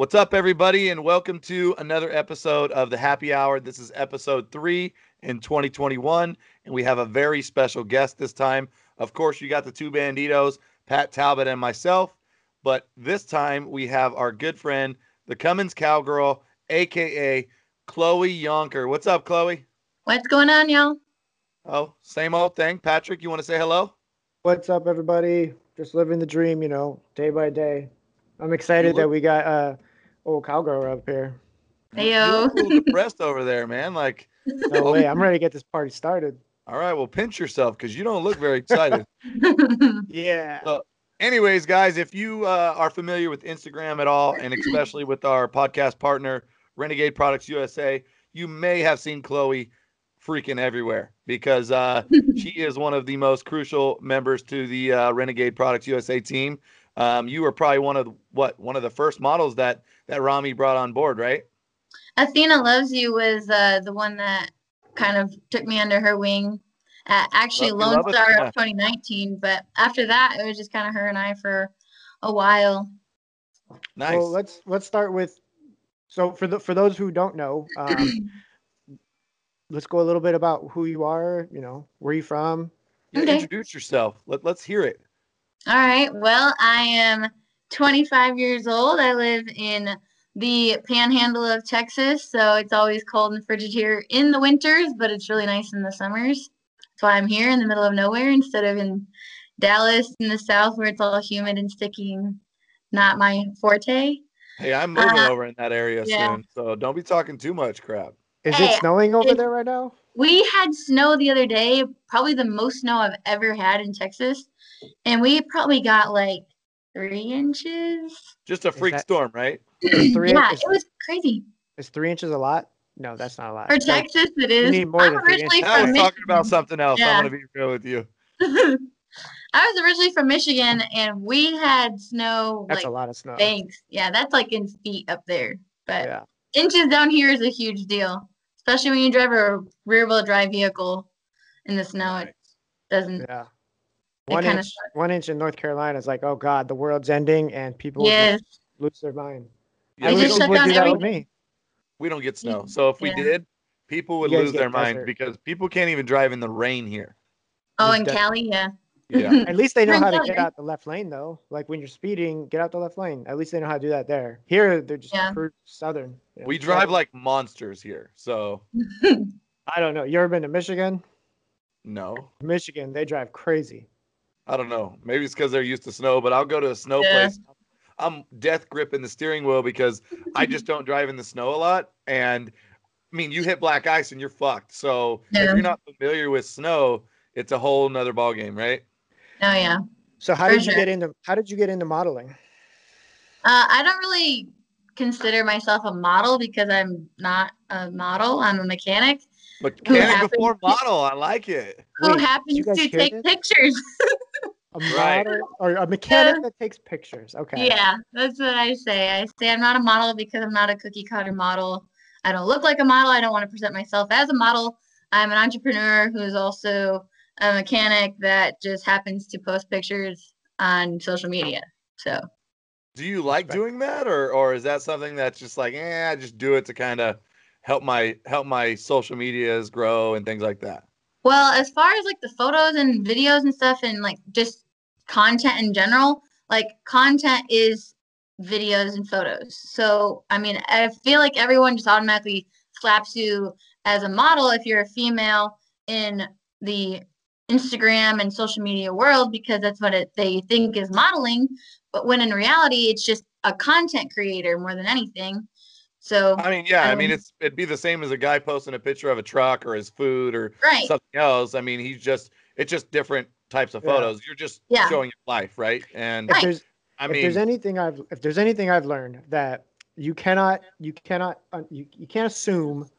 What's up, everybody, and welcome to another episode of the Happy Hour. This is episode three in 2021, and we have a very special guest this time. Of course, you got the two banditos, Pat Talbot and myself, but this time we have our good friend, the Cummins Cowgirl, aka Chloe Yonker. What's up, Chloe? What's going on, y'all? Oh, same old thing. Patrick, you want to say hello? What's up, everybody? Just living the dream, you know, day by day. I'm excited that we got uh old cowgirl up here. Heyo. You're a little depressed over there, man. Like, No way, I'm ready to get this party started. all right, well, pinch yourself because you don't look very excited. Yeah. So, anyways, guys, if you uh, are familiar with Instagram at all, and especially with our podcast partner, Renegade Products USA, you may have seen Chloe freaking everywhere because uh, she is one of the most crucial members to the uh, Renegade Products USA team. Um, you were probably one of the, what one of the first models that that Rami brought on board, right? Athena Loves You was uh, the one that kind of took me under her wing. Uh, actually, Love- Lone love Star Athena. of 2019, but after that, it was just kind of her and I for a while. Nice. Well, let's let's start with. So for the for those who don't know, um, let's go a little bit about who you are. You know, where you from? Yeah, okay. Introduce yourself. Let, let's hear it. All right. Well, I am 25 years old. I live in the panhandle of Texas, so it's always cold and frigid here in the winters, but it's really nice in the summers. That's why I'm here in the middle of nowhere instead of in Dallas in the south where it's all humid and sticky and not my forte. Hey, I'm moving Uh, over in that area yeah. soon, so don't be talking too much crap. Is Hey, it snowing over it's- there right now? We had snow the other day, probably the most snow I've ever had in Texas, and we probably got like three inches. Just a freak that- storm, right? Three, Yeah, is, it was crazy. is three inches a lot? No, that's not a lot. For Like, Texas, it is. need more I'm than three originally inches. I from was talking about something else. Yeah. I'm gonna be real with you. I was originally from Michigan, and we had snow that's a lot of snow. Thanks. Yeah, that's like in feet up there. But Yeah. inches down here is a huge deal, especially when you drive a rear-wheel drive vehicle in the snow. It doesn't. Yeah. It One kinda inch, one inch in North Carolina is like, oh God, the world's ending, and people will Yes. just lose their mind. Yeah, They we, just don't, shut down do that everything. me. we don't get snow. So if we Yeah. did, people would lose their mind desert. because people can't even drive in the rain here. Oh, Just in Cali, yeah. Yeah. At least they know how to get out the left lane, though. Like when you're speeding, get out the left lane. At least they know how to do that there. Here, they're just Yeah. southern. you know, we drive like monsters here. So I don't know. You ever been to Michigan? no. Michigan, they drive crazy. I don't know. Maybe it's because they're used to snow, but I'll go to a snow Yeah. place. I'm death gripping the steering wheel because I just don't drive in the snow a lot. And I mean, you hit black ice and you're fucked. So if you're not familiar with snow, it's a whole nother ball game, right? Oh, yeah. So how For did you sure. get into how did you get into modeling? Uh, I don't really consider myself a model because I'm not a model. I'm a mechanic Mechanic happens before model. I like it. who Wait, happens to take this? pictures. A Right. model or a mechanic that takes pictures. Okay. Yeah, that's what I say. I say I'm not a model because I'm not a cookie cutter model. I don't look like a model. I don't want to present myself as a model. I'm an entrepreneur who's also a mechanic that just happens to post pictures on social media. So Do you like doing that, or or is that something that's just like, eh, I just do it to kind of help my help my social medias grow and things like that? Well, as far as like the photos and videos and stuff and like just content in general, like content is videos and photos. So, I mean, I feel like everyone just automatically slaps you as a model if you're a female in the Instagram and social media world because that's what it, they think is modeling. But when in reality, it's just a content creator more than anything. So, I mean, yeah, I mean, Um, it's it'd be the same as a guy posting a picture of a truck or his food or right. something else. I mean, he's just it's just different types of Yeah. photos. You're just Yeah. showing your life, right? And If there's I mean, if there's anything I've if there's anything I've learned that you cannot you cannot uh, you, you can't assume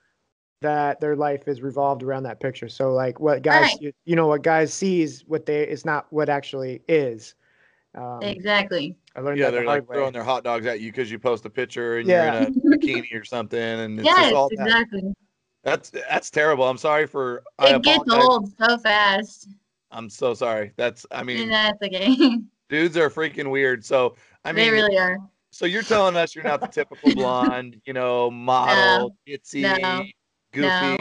that their life is revolved around that picture. So like what guys Right. you, you know what guys sees what they is not what actually is. Um, Exactly. I learned yeah, that they're the like way. throwing their hot dogs at you because you post a picture and Yeah. you're in a bikini or something, and it's Yes, just all that. exactly. That's that's terrible. I'm sorry for. I It gets old so fast. I'm so sorry. That's I mean, and that's okay. dudes are freaking weird. So I mean, they really are. so you're telling us you're not the typical blonde, you know, model, itsy, No. goofy. No.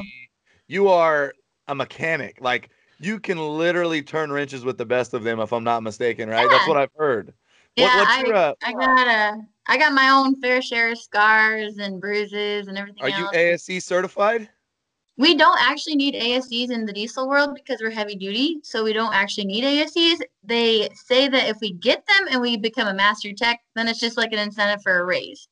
You are a mechanic. Like you can literally turn wrenches with the best of them, if I'm not mistaken, right? That's what I've heard. Yeah, what, I, your, uh, I got a, I got my own fair share of scars and bruises and everything are you else. ASE certified? we don't actually need ASEs in the diesel world because we're heavy duty, so we don't actually need ASEs. They say that if we get them and we become a master tech, then it's just like an incentive for a raise.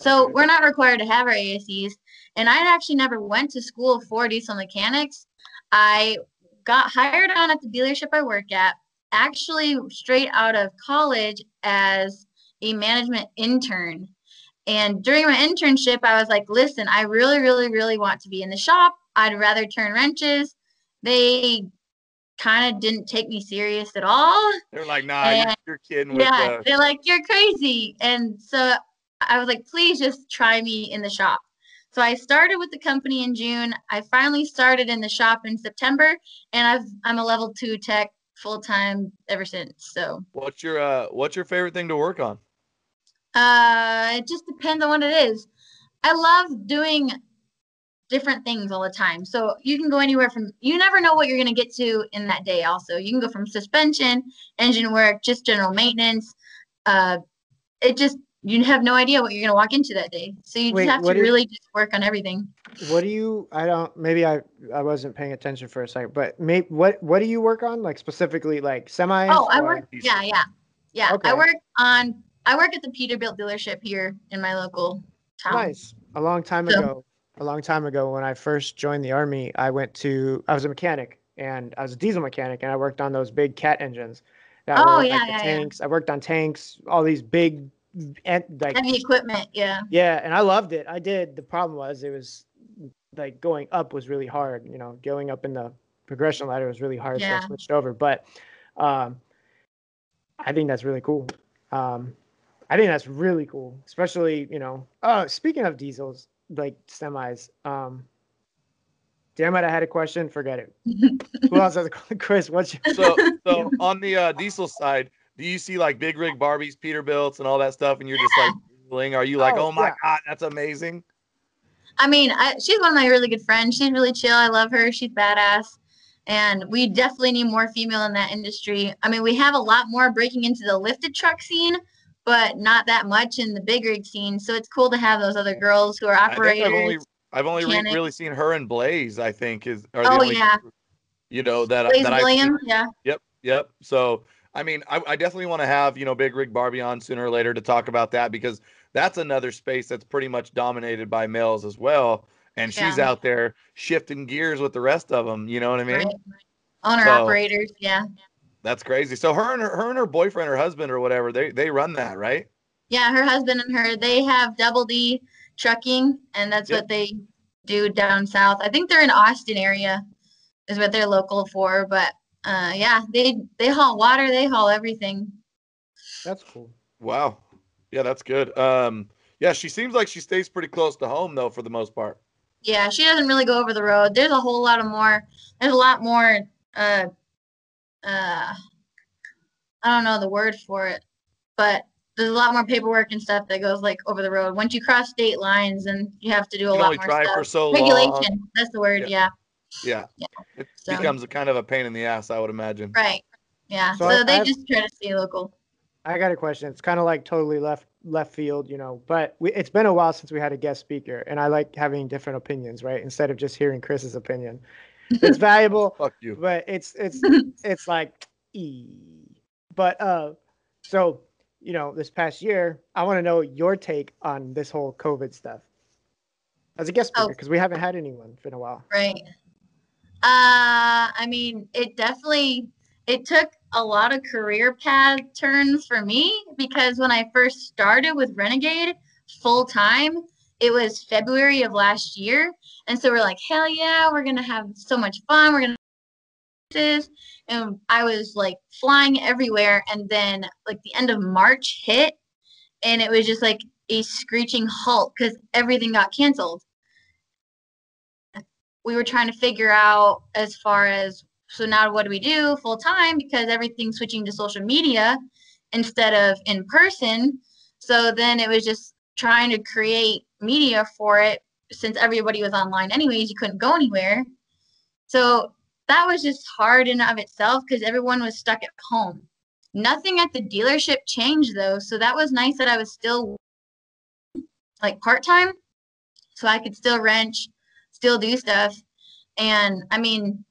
So Okay. we're not required to have our ASEs. And I actually never went to school for diesel mechanics. I got hired on at the dealership I work at, actually straight out of college as a management intern. And during my internship, I was like, listen, I really, really, really want to be in the shop. I'd rather turn wrenches. They kind of didn't take me serious at all. They're like, nah, you're, And- you're kidding with Yeah, uh, they're like, you're crazy. And so I was like, please just try me in the shop. So I started with the company in June. I finally started in the shop in September, and I've I'm a level two tech full time ever since. So what's your uh what's your favorite thing to work on? uh, it just depends on what it is. I love doing different things all the time. So you can go anywhere from you never know what you're going to get to in that day also. You can go from suspension, engine work, just general maintenance. Uh it just you have no idea what you're going to walk into that day. So you Wait, just have to is- really just work on everything. What do you? I don't. Maybe I I wasn't paying attention for a second. But maybe what what do you work on? Like specifically, like semi? Oh, I or- work yeah, yeah. Yeah, Okay. I work on I work at the Peterbilt dealership here in my local town. Nice. A long time So- ago, a long time ago, when I first joined the army, I went to. I was a mechanic, and I was a diesel mechanic, and I worked on those big cat engines. That Oh, were, yeah, like, yeah, yeah. tanks. I worked on tanks, all these big, and like Heavy equipment, yeah. yeah, and I loved it. I did. The problem was it was like going up was really hard. You know, going up in the progression ladder was really hard. So Yeah. I switched over. But um, I think that's really cool. Um, I think that's really cool, especially you know. Oh, speaking of diesels, like semis. Um, damn it, I had a question. Forget it. Who else has a? Chris? What's your So so on the uh diesel side, do you see like big rig Barbies, Peterbilts, and all that stuff, and you're just like? Are you like, Oh, oh, my yeah. god, that's amazing? I mean, I, she's one of my really good friends. She's really chill. I love her. She's badass. And we definitely need more female in that industry. I mean, we have a lot more breaking into the lifted truck scene, but not that much in the big rig scene. So it's cool to have those other girls who are I operators. I've only I've only re- really seen her and Blaze. I think is are the Oh, only yeah. you know that Blaze that. Williams, yeah. Yep, yep. So I mean, I, I definitely want to have you know Big Rig Barbie on sooner or later to talk about that because that's another space that's pretty much dominated by males as well, and she's Yeah. out there shifting gears with the rest of them. You know what I mean? Right. Owner So- operators, yeah. That's crazy. So her and her, her and her boyfriend or husband or whatever, they they run that, right? Yeah, her husband and her, they have double D trucking, and that's Yep. what they do down south. I think they're in Austin area, is what they're local for. But uh, yeah, they they haul water, they haul everything. That's cool. Wow. Yeah, that's good. Um, yeah, she seems like she stays pretty close to home though, for the most part. Yeah, she doesn't really go over the road. There's a whole lot of more. There's a lot more. Uh, uh, I don't know the word for it, but there's a lot more paperwork and stuff that goes like over the road. Once you cross state lines, and you have to do a You can lot only more drive stuff. for so Regulation. long. That's the word. Yeah. Yeah. Yeah, it So- becomes a kind of a pain in the ass, I would imagine. Right. Yeah. So So, they I've- just try to stay local. I got a question. It's kind of like totally left left field, you know, but we, it's been a while since we had a guest speaker, and I like having different opinions, right? Instead of just hearing Chris's opinion, it's valuable, Fuck you. but it's it's it's like e. But uh, so you know, this past year, I want to know your take on this whole COVID stuff as a guest Oh. speaker because we haven't had anyone for a while. Right. Uh, I mean, it definitely it took a lot of career path turns for me because when I first started with Renegade full time, it was February of last year, and so we're like, hell yeah, we're gonna have so much fun. We're gonna and I was like flying everywhere, and then like the end of March hit, and it was just like a screeching halt because everything got canceled we were trying to figure out as far as so now what do we do full time because everything's switching to social media instead of in person. So then it was just trying to create media for it since everybody was online anyways, you couldn't go anywhere. So that was just hard in of itself because everyone was stuck at home. Nothing at the dealership changed though, so that was nice that I was still like part time, so I could still wrench, still do stuff. And I mean,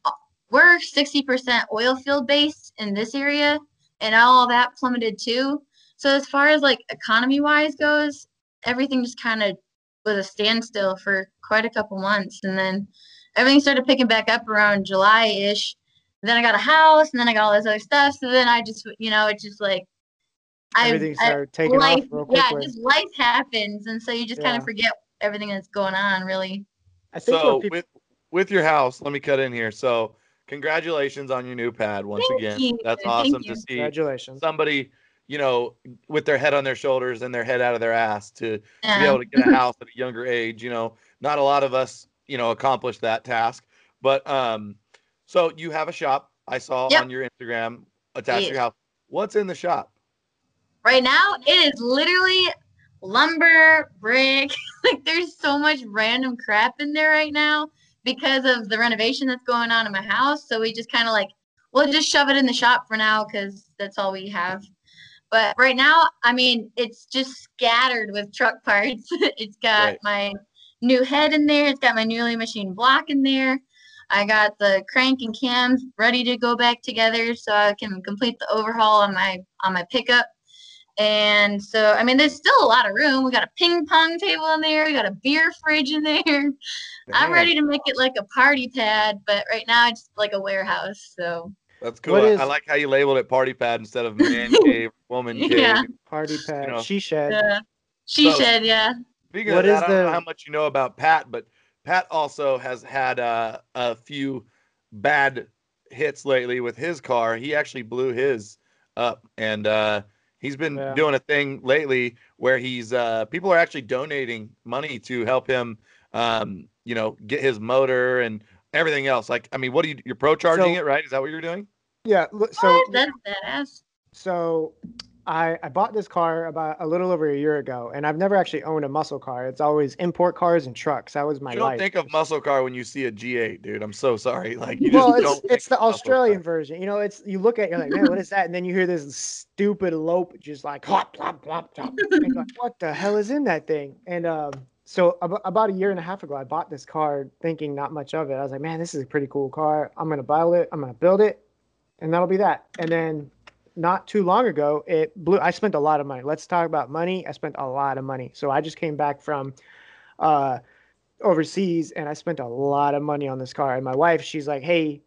we're 60% oil field based in this area, and all that plummeted too. So as far as like economy wise goes, everything just kind of was a standstill for quite a couple months, and then everything started picking back up around July ish. Then I got a house, and then I got all this other stuff. So then I just, you know, it's just like Everything started taking life, off yeah, just life happens, and so you just kind of forget everything that's going on. Really, I think So people, with with your house, let me cut in here. So congratulations on your new pad once Thank again. you. That's awesome to see congratulations. somebody, you know, with their head on their shoulders and their head out of their ass to, to be able to get a house at a younger age. You know, not a lot of us, you know, accomplish that task. But um, so you have a shop I saw Yep. on your Instagram attached to your house. What's in the shop? right now it is literally lumber, brick. like there's so much random crap in there right now because of the renovation that's going on in my house. So we just kind of like, we'll just shove it in the shop for now because that's all we have. But right now, I mean, it's just scattered with truck parts. it's got Right. my new head in there. It's got my newly machined block in there. I got the crank and cams ready to go back together so I can complete the overhaul on my on my pickup. And so, I mean, there's still a lot of room. We got a ping pong table in there. We got a beer fridge in there. I'm ready to make it like a party pad, but right now it's like a warehouse. So, That's cool. I, is- I like how you labeled it party pad instead of man cave, woman cave. Yeah. Party pad, know. she shed. uh, she So- shed, yeah. Speaking What of is that, I don't know the- how much you know about Pat, but Pat also has had uh, a few bad hits lately with his car. He actually blew his up, and uh, he's been Yeah. doing a thing lately where he's uh, people are actually donating money to help him, um, you know, get his motor and everything else. Like, I mean, what do you? You're pro charging So- it, right? Is that what you're doing? Yeah. So What? That's badass. so I I bought this car about a little over a year ago, and I've never actually owned a muscle car. It's always import cars and trucks. That was my you don't life. think of muscle car when you see a G8, dude. I'm so sorry. Like, you just well, it's it's the. Australian version. You know, it's you look at it, you're like, man, what is that? And then you hear this stupid lope just like hop, plop, plop, plop. Like, what the hell is in that thing? And um, so ab- about a year and a half ago, I bought this car thinking not much of it. I was like, man, this is a pretty cool car. I'm gonna buy it. I'm gonna build it, and that'll be that. And then not too long ago, it blew. I spent a lot of money. Let's talk about money. I spent a lot of money. So I just came back from uh, overseas and I spent a lot of money on this car. And my wife, she's like, hey,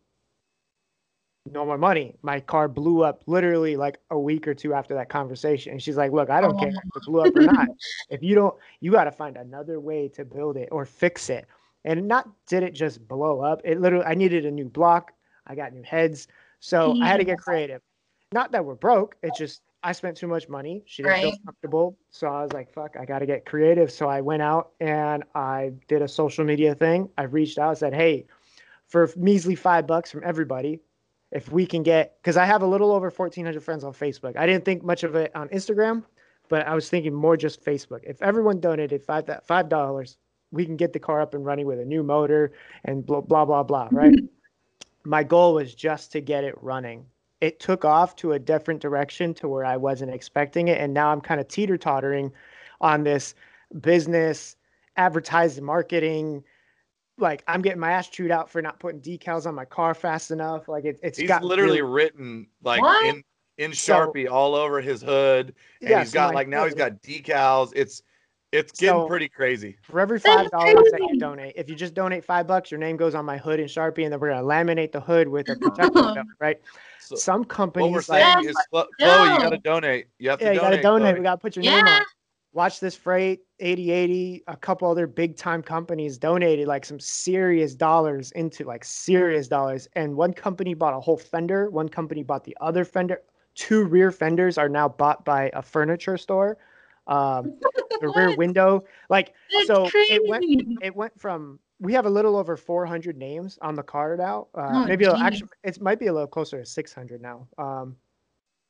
no more money. My car blew up literally like a week or two after that conversation. And she's like, look, I don't care if it blew up or not. If you don't, you got to find another way to build it or fix it. And not did it just blow up. It literally, I needed a new block. I got new heads. So I had to get creative. Not that we're broke. It's just I spent too much money. She didn't feel comfortable. So I was like, fuck, I got to get creative. So I went out and I did a social media thing. I reached out and said, hey, for measly five bucks from everybody, if we can get, because I have a little over 1,400 friends on Facebook. I didn't think much of it on Instagram, but I was thinking more just Facebook. If everyone donated five five dollars, we can get the car up and running with a new motor and blah blah blah blah. Right. Mm-hmm. My goal was just to get it running. It took off to a different direction to where I wasn't expecting it, and now I'm kind of teeter tottering on this business, advertising, marketing. Like I'm getting my ass chewed out for not putting decals on my car fast enough. Like it, it's He's got literally really- written like What? in in So- Sharpie all over his hood, and Yeah, he's so got like now he's got decals. It's it's getting So- pretty crazy. For every five dollars that you donate, if you just donate five bucks, your name goes on my hood in Sharpie, and then we're gonna laminate the hood with a protector, film, right? So Some what we're companies saying like, Yes, is, Chlo- Chloe, you got to donate. You have to yeah, you donate. gotta donate. Chloe. We gotta put your name on. Watch this freight, 8080, a couple other big time companies donated like some serious dollars into like serious dollars. And one company bought a whole fender, one company bought the other fender. Two rear fenders are now bought by a furniture store. Um, the rear window, like That's so crazy. it went it went from we have a little over 400 names on the card out uh, Oh, maybe it'll actually it might be a little closer to 600 now um,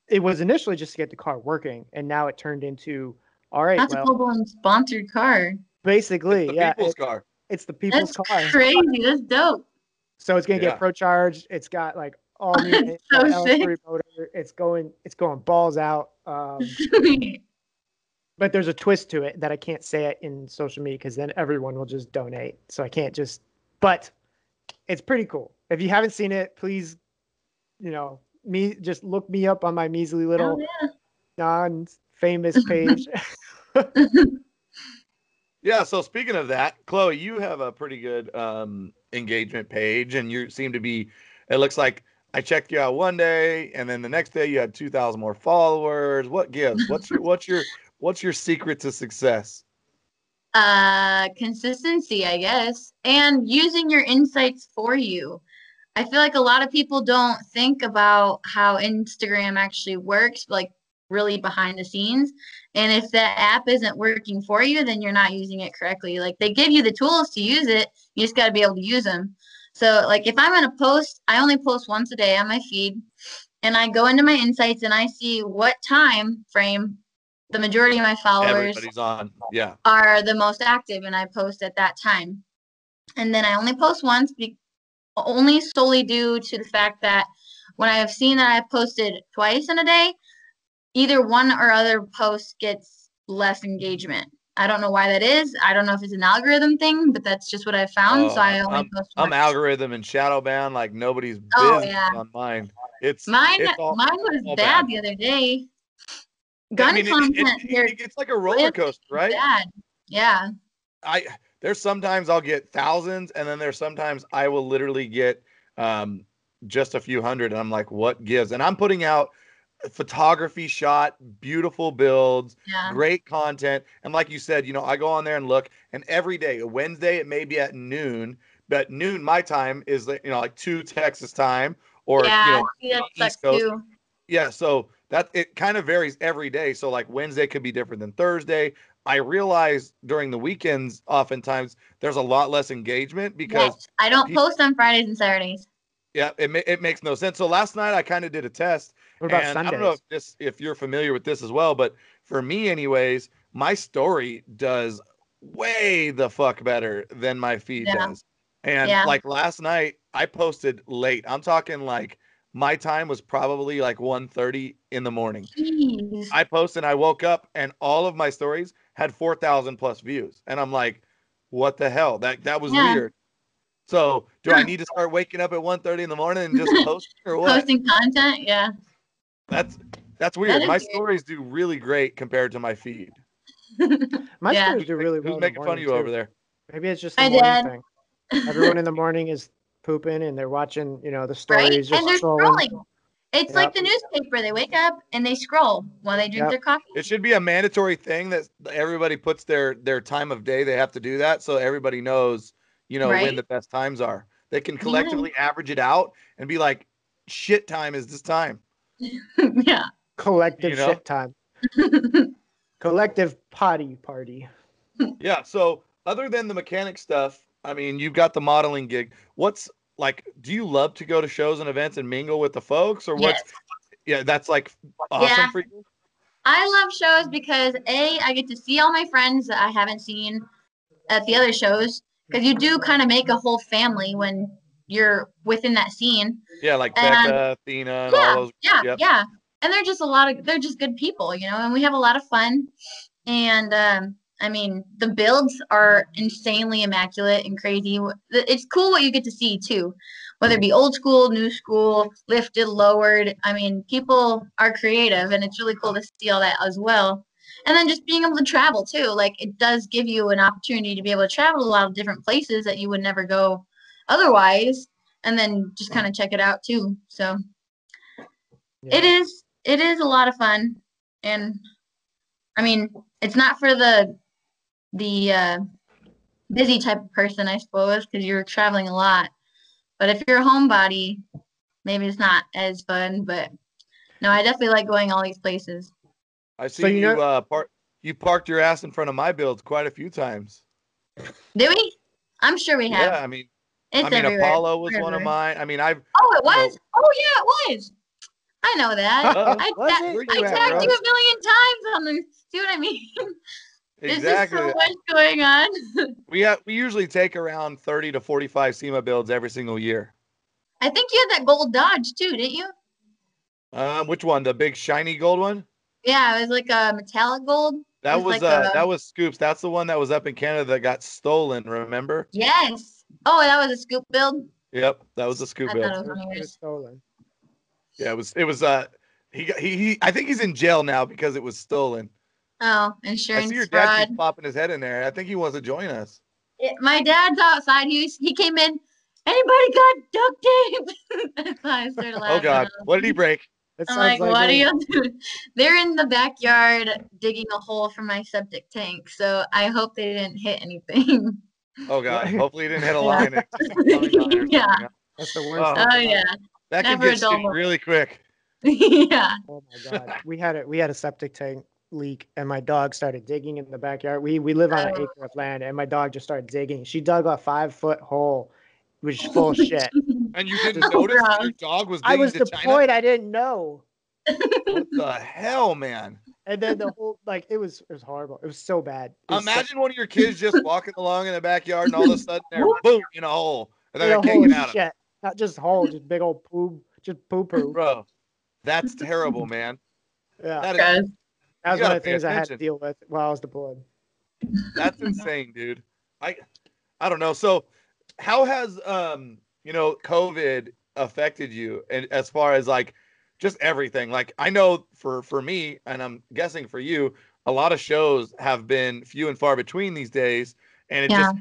it was initially just to get the car working and now it turned into All right. That's a Well, full blown sponsored car. basically, the yeah, people's it- car. it's the people's car. That's car. crazy. That's dope. So it's gonna Yeah. get pro charged. It's got like all new so L3 motor. It's going it's going balls out. Um, but there's a twist to it that I can't say it in social media because then everyone will just donate. So I can't just. But it's pretty cool. If you haven't seen it, please, you know, me just look me up on my measly little Oh, non-famous page. yeah. Yeah. So speaking of that, Chloe, you have a pretty good um, engagement page, and you seem to be. It looks like I checked you out one day, and then the next day you had two thousand more followers. What gives? What's your what's your what's your secret to success? uh consistency i guess and using your insights for you. I feel like a lot of people don't think about how instagram actually works like really behind the scenes and if that app isn't working for you then you're not using it correctly. Like they give you the tools to use it you just got to be able to use them so like if i'm going to post i only post once a day on my feed and i go into my insights and i see what time frame the majority of my followers on. Yeah. are the most active and I post at that time. And then I only post once, be- only solely due to the fact that when I have seen that I've posted twice in a day, either one or other post gets less engagement. I don't know why that is. I don't know if it's an algorithm thing, but that's just what I found. so Oh, I only I'm- post I'm algorithm and shadow ban like nobody's Oh, business yeah. on mine. It's Mine, it's all- mine was bad bad. the other day. I Gun mean, it- it- content it- here it's like a roller coaster, right? bad. Yeah. I there's sometimes I'll get thousands, and then there's sometimes I will literally get um, just a few hundred, and I'm like, what gives? And I'm putting out photography shot, beautiful builds, Yeah. great content, and like you said, you know, I go on there and look, and every day, Wednesday, it may be at noon, but noon my time is like you know like two Texas time, or yeah. you know, East Coast. too. yeah, so that it kind of varies every day. So like Wednesday could be different than Thursday. I realize during the weekends, oftentimes there's a lot less engagement because Yes. I don't people- post on Fridays and Saturdays. yeah, it ma- it makes no sense. So last night I kind of did a test, what about and Sundays? I don't know if this if you're familiar with this as well, but for me, anyways, my story does way the fuck better than my feed Yeah. does. And Yeah. like last night, I posted late. I'm talking like my time was probably like 1:30 in the morning. Jeez. I posted, and I woke up, and all of my stories had 4,000 plus views, and I'm like, what the hell? That that was Yeah. weird. So, do I hmm. need to start waking up at 1:30 in the morning and just post or what? Posting content, yeah. That's that's weird. is my weird. stories do really great compared to my feed. My Yeah. stories do really well. Who's in making fun of you too. over there? Maybe it's just the My morning dad. thing. Everyone in the morning is pooping and they're watching, you know, the right? stories, just And they're trolling. scrolling. It's like the newspaper. They wake up and they scroll while they drink Yep. their coffee. It should be a mandatory thing that everybody puts their their time of day. They have to do that so everybody knows, you know, when the best times are. They can collectively average it out and be like, shit time is this time. yeah. Collective You know? shit time. Collective potty party. Yeah. So other than the mechanic stuff, I mean, you've got the modeling gig. What's like? Do you love to go to shows and events and mingle with the folks, or what's? Yes. Yeah, that's like awesome Yeah. for you. I love shows because A, I get to see all my friends that I haven't seen at the other shows. Because you do kind of make a whole family when you're within that scene. Yeah, like And- Becca, Athena, and yeah, all those. yeah, yep. yeah. And they're just a lot of they're just good people, you know, and we have a lot of fun. And um, I mean, the builds are insanely immaculate and crazy. It's cool what you get to see too, whether it be old school, new school, lifted, lowered. I mean, people are creative, and it's really cool to see all that as well. And then just being able to travel too, like it does give you an opportunity to be able to travel to a lot of different places that you would never go otherwise, and then just kind of check it out too. So Yeah. it is it is a lot of fun and i mean it's not for the the uh, busy type of person i suppose because you're traveling a lot. But if you're a homebody maybe it's not as fun but no i definitely like going all these places. I see So you you, know- uh park you parked your ass in front of my builds quite a few times. do we? I'm sure we have. Yeah, I mean, it's I mean everywhere. Apollo was one of mine. I mean, I've oh it you know- was? Oh. Yeah it was. I know that. Uh, I, ta- I you at, tagged you a million times on the See what I mean? There's Exactly. just so much going on. We have we usually take around 30 to 45 SEMA builds every single year. I think you had that gold Dodge too, didn't you? Um, which one? The big shiny gold one? Yeah, it was like a metallic gold. That It's was like uh a- that was Scoops. That's the one that was up in Canada that got stolen, remember? Yes. Oh, that was a scoop build. Yep, that was a scoop I build. thought it was It was stolen. Yeah, it was it was uh he he, he I think he's in jail now because it was stolen. Oh, insurance I insurance see your dad fraud. keeps popping his head in there. I think he wants to join us. It- my dad's outside. He was, he came in. Anybody got duct tape? I started oh, laughing. Oh god, what did he break? That I'm sounds like, what are me. you doing? They're in the backyard digging a hole for my septic tank. So I hope they didn't hit anything. Oh god, hopefully he didn't hit a line. It's just a plumbing line or something. Yeah. That's the worst. Oh. Oh yeah. That could Never a get dull shitty moment. really quick. yeah. Oh my god, we had a we had a septic tank leak, and my dog started digging in the backyard. We we live on an Oh. acre of land, and my dog just started digging. She dug a five foot hole, which is full of shit. And you didn't Just- notice that your dog was I was to deployed. I didn't know. What the hell, man? And then the whole like it was it was horrible. It was so bad. It was so- Imagine one of your kids just walking along in the backyard and all of a sudden they're boom in a hole. And then they can't hole get of out of it. shit. Not just hole, just big old poo, just poo poo. Bro, that's terrible, man. Yeah, That is, Guys. That was you one of the pay things I had to deal with while I was deployed. that's insane, dude. I I don't know. So how has um, you know, COVID affected you and as far as like just everything? Like I know for for me and I'm guessing for you, a lot of shows have been few and far between these days and it Yeah. just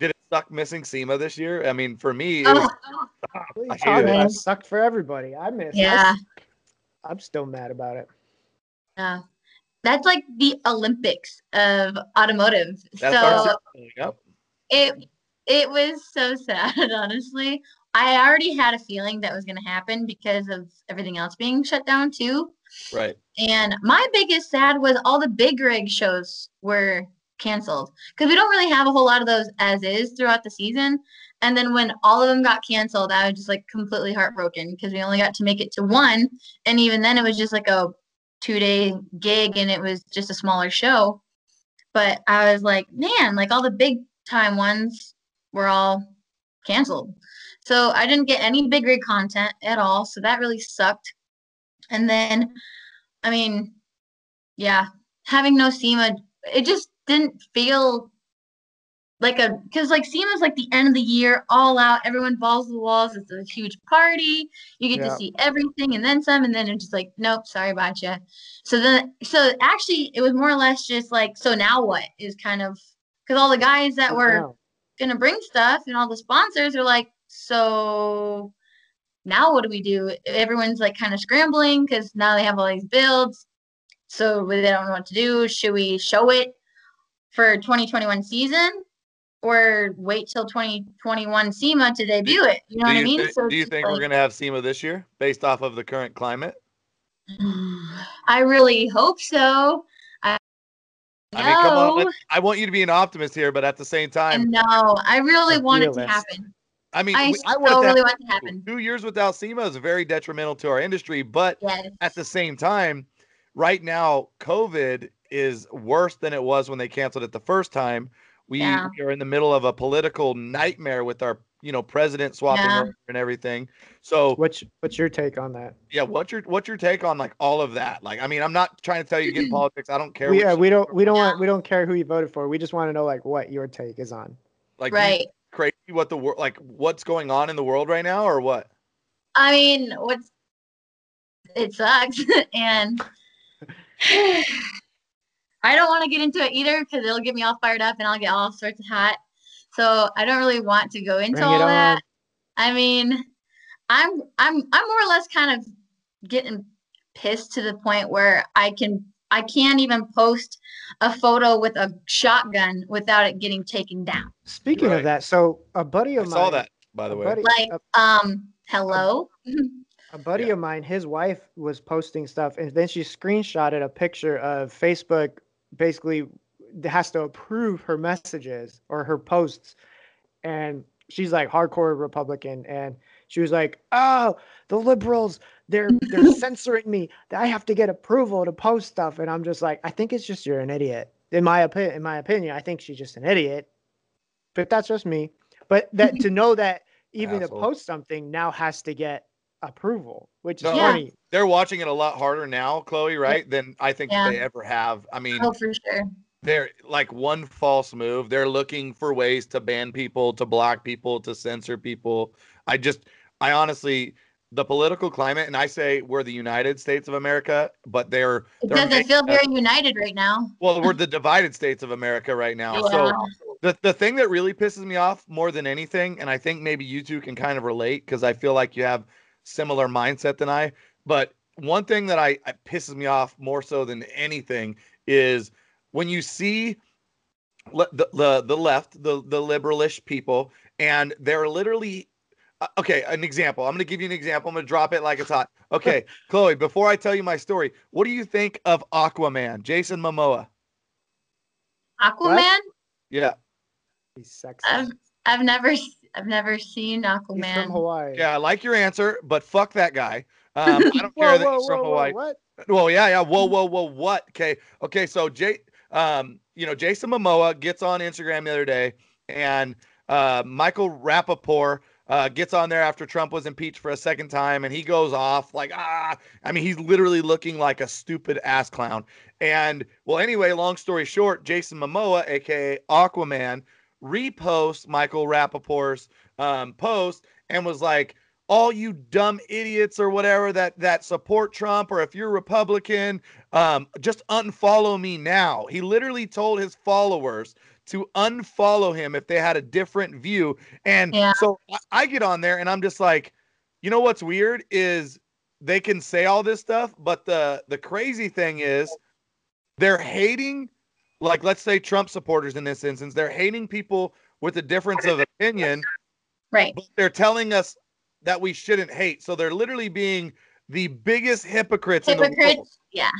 did it suck missing SEMA this year? I mean, for me, it was Oh, What are I hated it. It sucked for everybody. I miss. I yeah. I'm still mad about it. Yeah. That's like the Olympics of automotive. that's so yep. it it was so sad, honestly. I already had a feeling that was going to happen because of everything else being shut down too. Right. And my biggest sad was all the big rig shows were canceled because we don't really have a whole lot of those as is throughout the season. And then when all of them got canceled, I was just like completely heartbroken because we only got to make it to one. And even then, it was just like a two day gig and it was just a smaller show. But I was like, man, like all the big time ones were all canceled. So I didn't get any big rig content at all. So that really sucked. And then, I mean, yeah, having no SEMA, it just didn't feel like a because like SEMA's like the end of the year, all out, everyone balls to the walls. It's a huge party. You get Yeah. to see everything and then some, and then it's just like, nope, sorry about you. So then, so actually, it was more or less just like, so now what is kind of because all the guys that were gonna bring stuff and all the sponsors are like so now what do we do everyone's like kind of scrambling because now they have all these builds so they don't know what to do should we show it for 2021 season or wait till 2021 SEMA to debut it you know do what you, I mean? thi- so do you think just we're gonna have SEMA this year based off of the current climate? I really hope so. I I mean, come on. I want you to be an optimist here, but at the same time, no I really A want it to happen. I mean, I we- I want so really want it to happen. Two years without SEMA is very detrimental to our industry, but yes. at the same time, right now, COVID is worse than it was when they canceled it the first time. We, Yeah. we are in the middle of a political nightmare with our, you know, president swapping Yeah. and everything. So, what's what's your take on that? yeah, what's your what's your take on like all of that? Like, I mean, I'm not trying to tell you get in politics. I don't care. We which uh, we don't we don't Yeah. want we don't care who you voted for. We just want to know like what your take is on. like right crazy what the world like what's going on in the world right now or what? I mean, what's it sucks, and I don't want to get into it either because it'll get me all fired up and I'll get all sorts of hot. So I don't really want to go into Bring all that. on. I mean, I'm I'm I'm more or less kind of getting pissed to the point where I can I can't even post a photo with a shotgun without it getting taken down. Speaking Right. of that, so a buddy I of mine saw that by the way. buddy, Like, a, um, hello. a buddy Yeah. of mine, his wife was posting stuff, and then she screenshotted a picture of Facebook. Basically, has to approve her messages or her posts, and she's like hardcore Republican, and she was like, "Oh, the liberals, they're they're censoring me. I have to get approval to post stuff." And I'm just like, I think it's just you're an idiot. In my opinion, in my opinion, I think she's just an idiot. But that's just me. But that to know that even to post something now has to get approval, which is No, Yeah. funny. They're watching it a lot harder now, Chloe, right? Than I think Yeah. they ever have. I mean, Oh, for sure. they're like one false move. They're looking for ways to ban people, to block people, to censor people. I just, I honestly, the political climate, and I say we're the United States of America, but they're, It they're doesn't feel making very united right now. well, we're the divided states of America right now. So the the thing that really pisses me off more than anything, and I think maybe you two can kind of relate because I feel like you have similar mindset than I. But one thing that I, I pisses me off more so than anything is when you see le- the the, the left, the the liberalish people, and they're literally. uh, Okay, an example. I'm going to give you an example. I'm going to drop it like it's hot. Okay, Chloe, before I tell you my story, what do you think of Aquaman, Jason Momoa? Aquaman? Yeah. He's sexy. I've I've never s- I've never seen He's from Aquaman. Hawaii. Yeah, I like your answer, but fuck that guy. Um, I don't Whoa, care that whoa, he's from whoa, whoa, Hawaii. what? Well, yeah, yeah. Whoa, whoa, whoa. What? Okay, okay. So Jay, um, you know, Jason Momoa gets on Instagram the other day, and uh, Michael Rapaport uh, gets on there after Trump was impeached for a second time, and he goes off like, ah. I mean, he's literally looking like a stupid ass clown. And well, anyway, long story short, Jason Momoa, aka Aquaman, reposts Michael Rapaport's um, post and was like, all you dumb idiots or whatever that that support Trump or if you're Republican, um, just unfollow me now. He literally told his followers to unfollow him if they had a different view. And Yeah. so I, I get on there and I'm just like, you know what's weird is they can say all this stuff, but the the crazy thing is they're hating like let's say Trump supporters in this instance, they're hating people with a difference of opinion Right. but they're telling us that we shouldn't hate. So they're literally being the biggest hypocrites, in the world, Hypocrites. Yeah.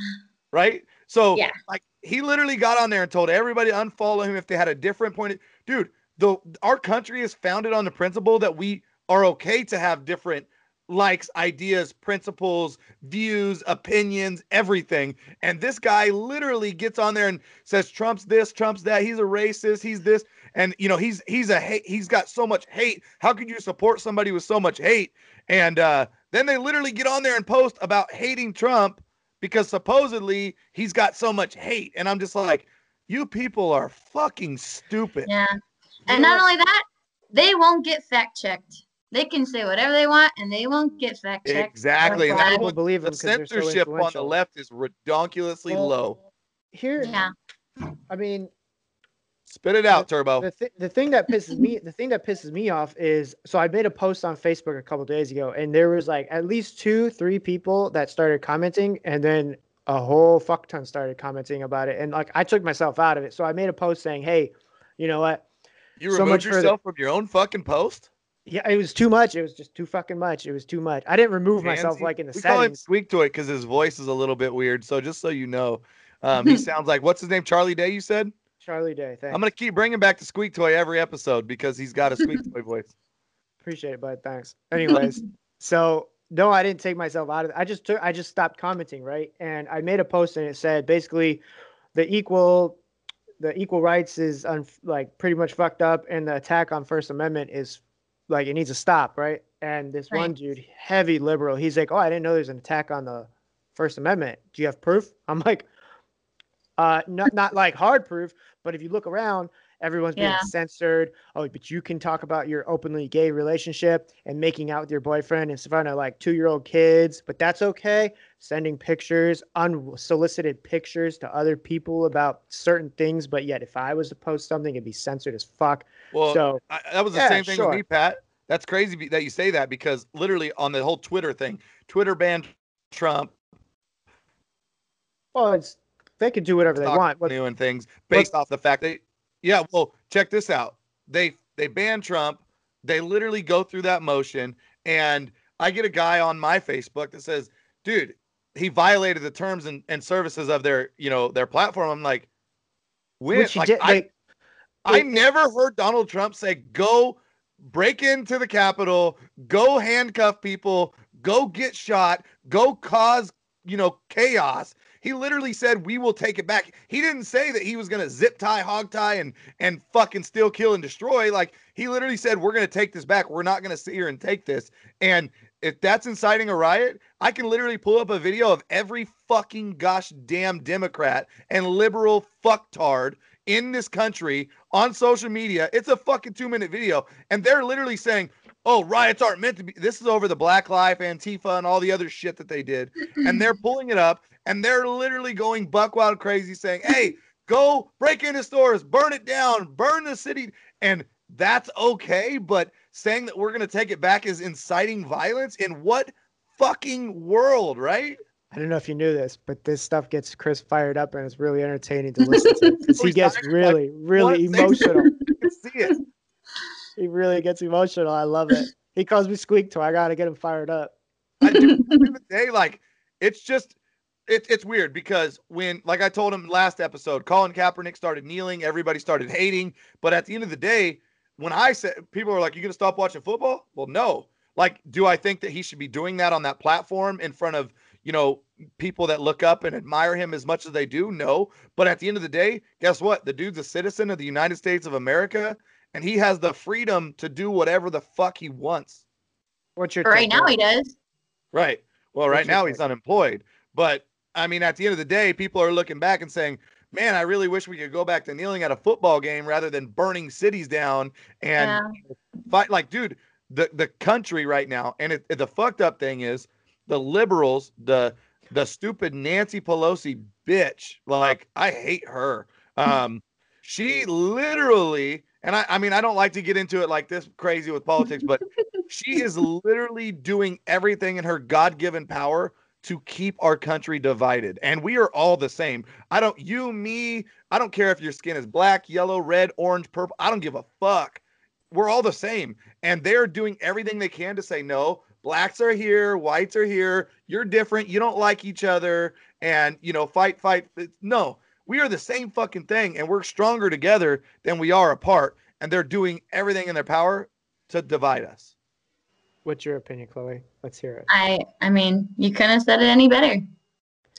right? So Yeah. like he literally got on there and told everybody to unfollow him if they had a different point. Of, dude, the our country is founded on the principle that we are okay to have different likes, ideas, principles, views, opinions, everything. And this guy literally gets on there and says Trump's this, Trump's that, he's a racist, he's this, and you know, he's he's a hate, he's got so much hate. How could you support somebody with so much hate? And uh then they literally get on there and post about hating Trump because supposedly he's got so much hate. And I'm just like, you people are fucking stupid. Yeah. And not only that, they won't get fact checked. They can say whatever they want and they won't get fact checked. Exactly. And That's that's People what believe the him 'cause they're so censorship on the left is redonkulously Well, low. Here, Yeah. I mean, Spit it out, Turbo. the, th- the thing that pisses me the thing that pisses me off is so I made a post on Facebook a couple days ago and there was like at least two three people that started commenting and then a whole fuck ton started commenting about it and like I took myself out of it so I made a post saying hey you know what You so removed much the- yourself from your own fucking post? Yeah it was too much it was just too fucking much it was too much I didn't remove myself like in the we call him settings Squeak Toy because his voice is a little bit weird. So just so you know, um, he sounds like what's his name? Charlie Day. You said. Charlie Day thanks I'm gonna keep bringing back the Squeak Toy every episode because he's got a Squeak Toy voice. appreciate it bud thanks anyways so no i didn't take myself out of it i just took i just stopped commenting right and i made a post and it said basically the equal the equal rights is un, like pretty much fucked up and the attack on first amendment is like it needs to stop right? And this one dude heavy liberal he's like oh i didn't know there's an attack on the first amendment. Do you have proof? I'm like uh not not like hard proof but if you look around everyone's being Yeah. censored oh but you can talk about your openly gay relationship and making out with your boyfriend in front of like two year old kids but that's okay sending pictures unsolicited pictures to other people about certain things but yet if i was to post something it'd be censored as fuck Well, so I, that was the Yeah, same thing sure. with me, Pat. That's crazy that you say that because literally on the whole Twitter thing, Twitter banned Trump well it's they can do whatever they want what, new and things based off the fact that yeah well check this out. They they ban trump. They literally go through that motion and i get a guy on my facebook that says dude he violated the terms and, and services of their you know their platform. I'm like when? Which like, did I, like I never heard donald trump say go break into the Capitol, go handcuff people, go get shot, go cause, you know, chaos. He literally said, "We will take it back." He didn't say that he was going to zip tie, hog tie, and and fucking steal, kill, and destroy. Like he literally said, "We're going to take this back. We're not going to sit here and take this." And if that's inciting a riot, I can literally pull up a video of every fucking gosh damn Democrat and liberal fucktard in this country on social media. It's a fucking two minute video, and they're literally saying, "Oh, riots aren't meant to be." This is over the Black Life, Antifa, and all the other shit that they did, and they're pulling it up, and they're literally going buck wild crazy, saying, "Hey, go break into stores, burn it down, burn the city," and that's okay, but saying that we're going to take it back is inciting violence in what fucking world, right? I don't know if you knew this, but this stuff gets Chris fired up and it's really entertaining to listen to because he gets really, really emotional. You can see it. He really gets emotional. I love it. He calls me Squeak Toy. I gotta get him fired up. I do. At the end of the day, like it's just it, it's weird because when, like I told him last episode, Colin Kaepernick started kneeling, everybody started hating. But at the end of the day, when I said people are like, "You gonna stop watching football?" Well, no. Like, do I think that he should be doing that on that platform in front of you know people that look up and admire him as much as they do? No. But at the end of the day, guess what? The dude's a citizen of the United States of America, and he has the freedom to do whatever the fuck he wants. What's your right take, now Eric? he does. Right. Well, right What's your now he's unemployed. But I mean, at the end of the day, people are looking back and saying, man, I really wish we could go back to kneeling at a football game rather than burning cities down and Yeah. fight. Like, dude, the, the country right now, and it, the fucked up thing is the liberals, the the stupid Nancy Pelosi bitch, like, I hate her. Um, she literally, and I, I mean, I don't like to get into it like this crazy with politics, but she is literally doing everything in her God-given power to keep our country divided. And we are all the same. I don't you, me, I don't care if your skin is black, yellow, red, orange, purple. I don't give a fuck. We're all the same. And they're doing everything they can to say no. Blacks are here, whites are here. You're different. You don't like each other and, you know, fight fight. No. We are the same fucking thing and we're stronger together than we are apart and they're doing everything in their power to divide us. What's your opinion, Chloe? Let's hear it. I I mean, you couldn't have said it any better.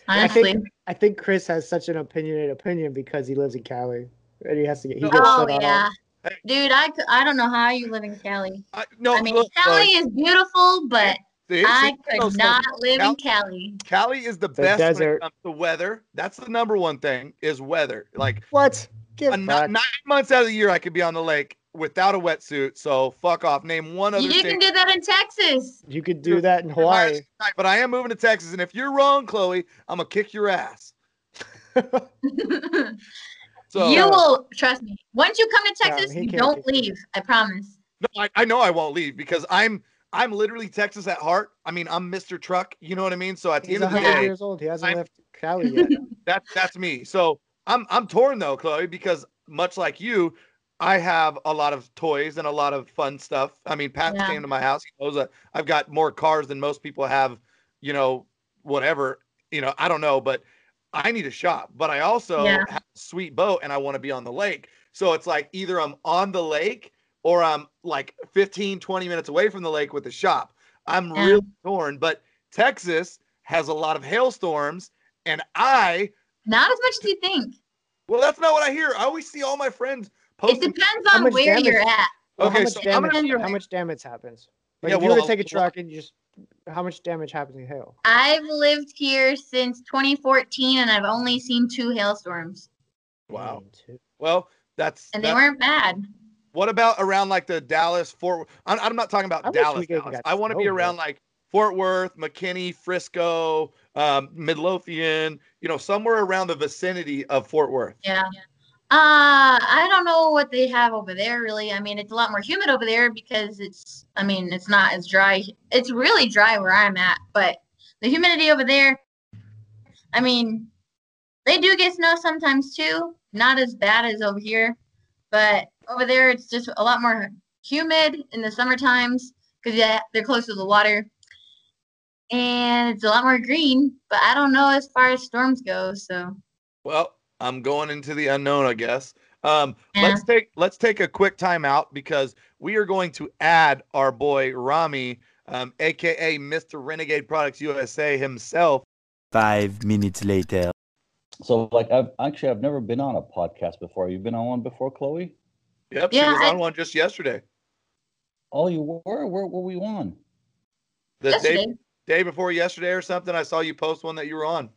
I Honestly. think I think Chris has such an opinionated opinion because he lives in Cali and he has to get. He gets oh shut yeah. off. Hey. Dude, I, c- I don't know how you live in Cali. I, no, I mean, look, Cali look, is beautiful, but see- I see, no, could so not live in Cali. Cali is the The best when desert. it comes to weather. That's the number one thing is weather. Like What? Get a, nine months out of the year, I could be on the lake without a wetsuit. So fuck off. Name one other You state. can do that in Texas. You could do that in Hawaii. But I am moving to Texas, and if you're wrong, Chloe, I'm gonna kick your ass. So you uh, will trust me. Once you come to Texas, he you don't do- leave. I promise. no, I, I know I won't leave because I'm I'm literally Texas at heart. I mean, I'm Mr. Truck. You know what I mean? So at the He's end of the day, years old. He hasn't I'm- left Cali yet. that's that's me. So I'm I'm torn though, Chloe, because much like you, I have a lot of toys and a lot of fun stuff. I mean, Pat Yeah. came to my house. He knows that I've got more cars than most people have. You know, whatever. You know, I don't know, but I need to shop. But I also Yeah. have a sweet boat and I want to be on the lake. So it's like either I'm on the lake or I'm like 15, 20 minutes away from the lake with the shop. I'm Yeah. really torn. But Texas has a lot of hailstorms, and I Not as much as you think. well, that's not what I hear. I always see all my friends It depends on where damage- you're at. Well, Okay, how much so I'm damage? gonna- How much damage happens? Like Yeah, if you were to take a well- truck and you just, how much damage happens in hail? I've lived here since 2014 and I've only seen two hailstorms. Wow. Well, that's, And they weren't bad. what about around like the Dallas Fort? I'm, I'm not talking about I Dallas. Dallas. I want to be around but- like Fort Worth, McKinney, Frisco, um, Midlothian. You know, somewhere around the vicinity of Fort Worth. Yeah. Uh, I don't know what they have over there really. I mean, it's a lot more humid over there because it's I mean, it's not as dry. It's really dry where I'm at, but the humidity over there I mean, they do get snow sometimes too. Not as bad as over here, but over there it's just a lot more humid in the summer times because yeah, they're close to the water. And it's a lot more green, but I don't know as far as storms go, so Well, I'm going into the unknown, I guess. Um, Yeah. let's take let's take a quick time out because we are going to add our boy Rami, um, aka Mr. Renegade Products USA himself. Five minutes later. So, like, I've actually I've never been on a podcast before. You've been on one before, Chloe? Yep, Yeah, she was I- on one just yesterday. Oh, you were? Where were we on? The day, day before yesterday or something, I saw you post one that you were on.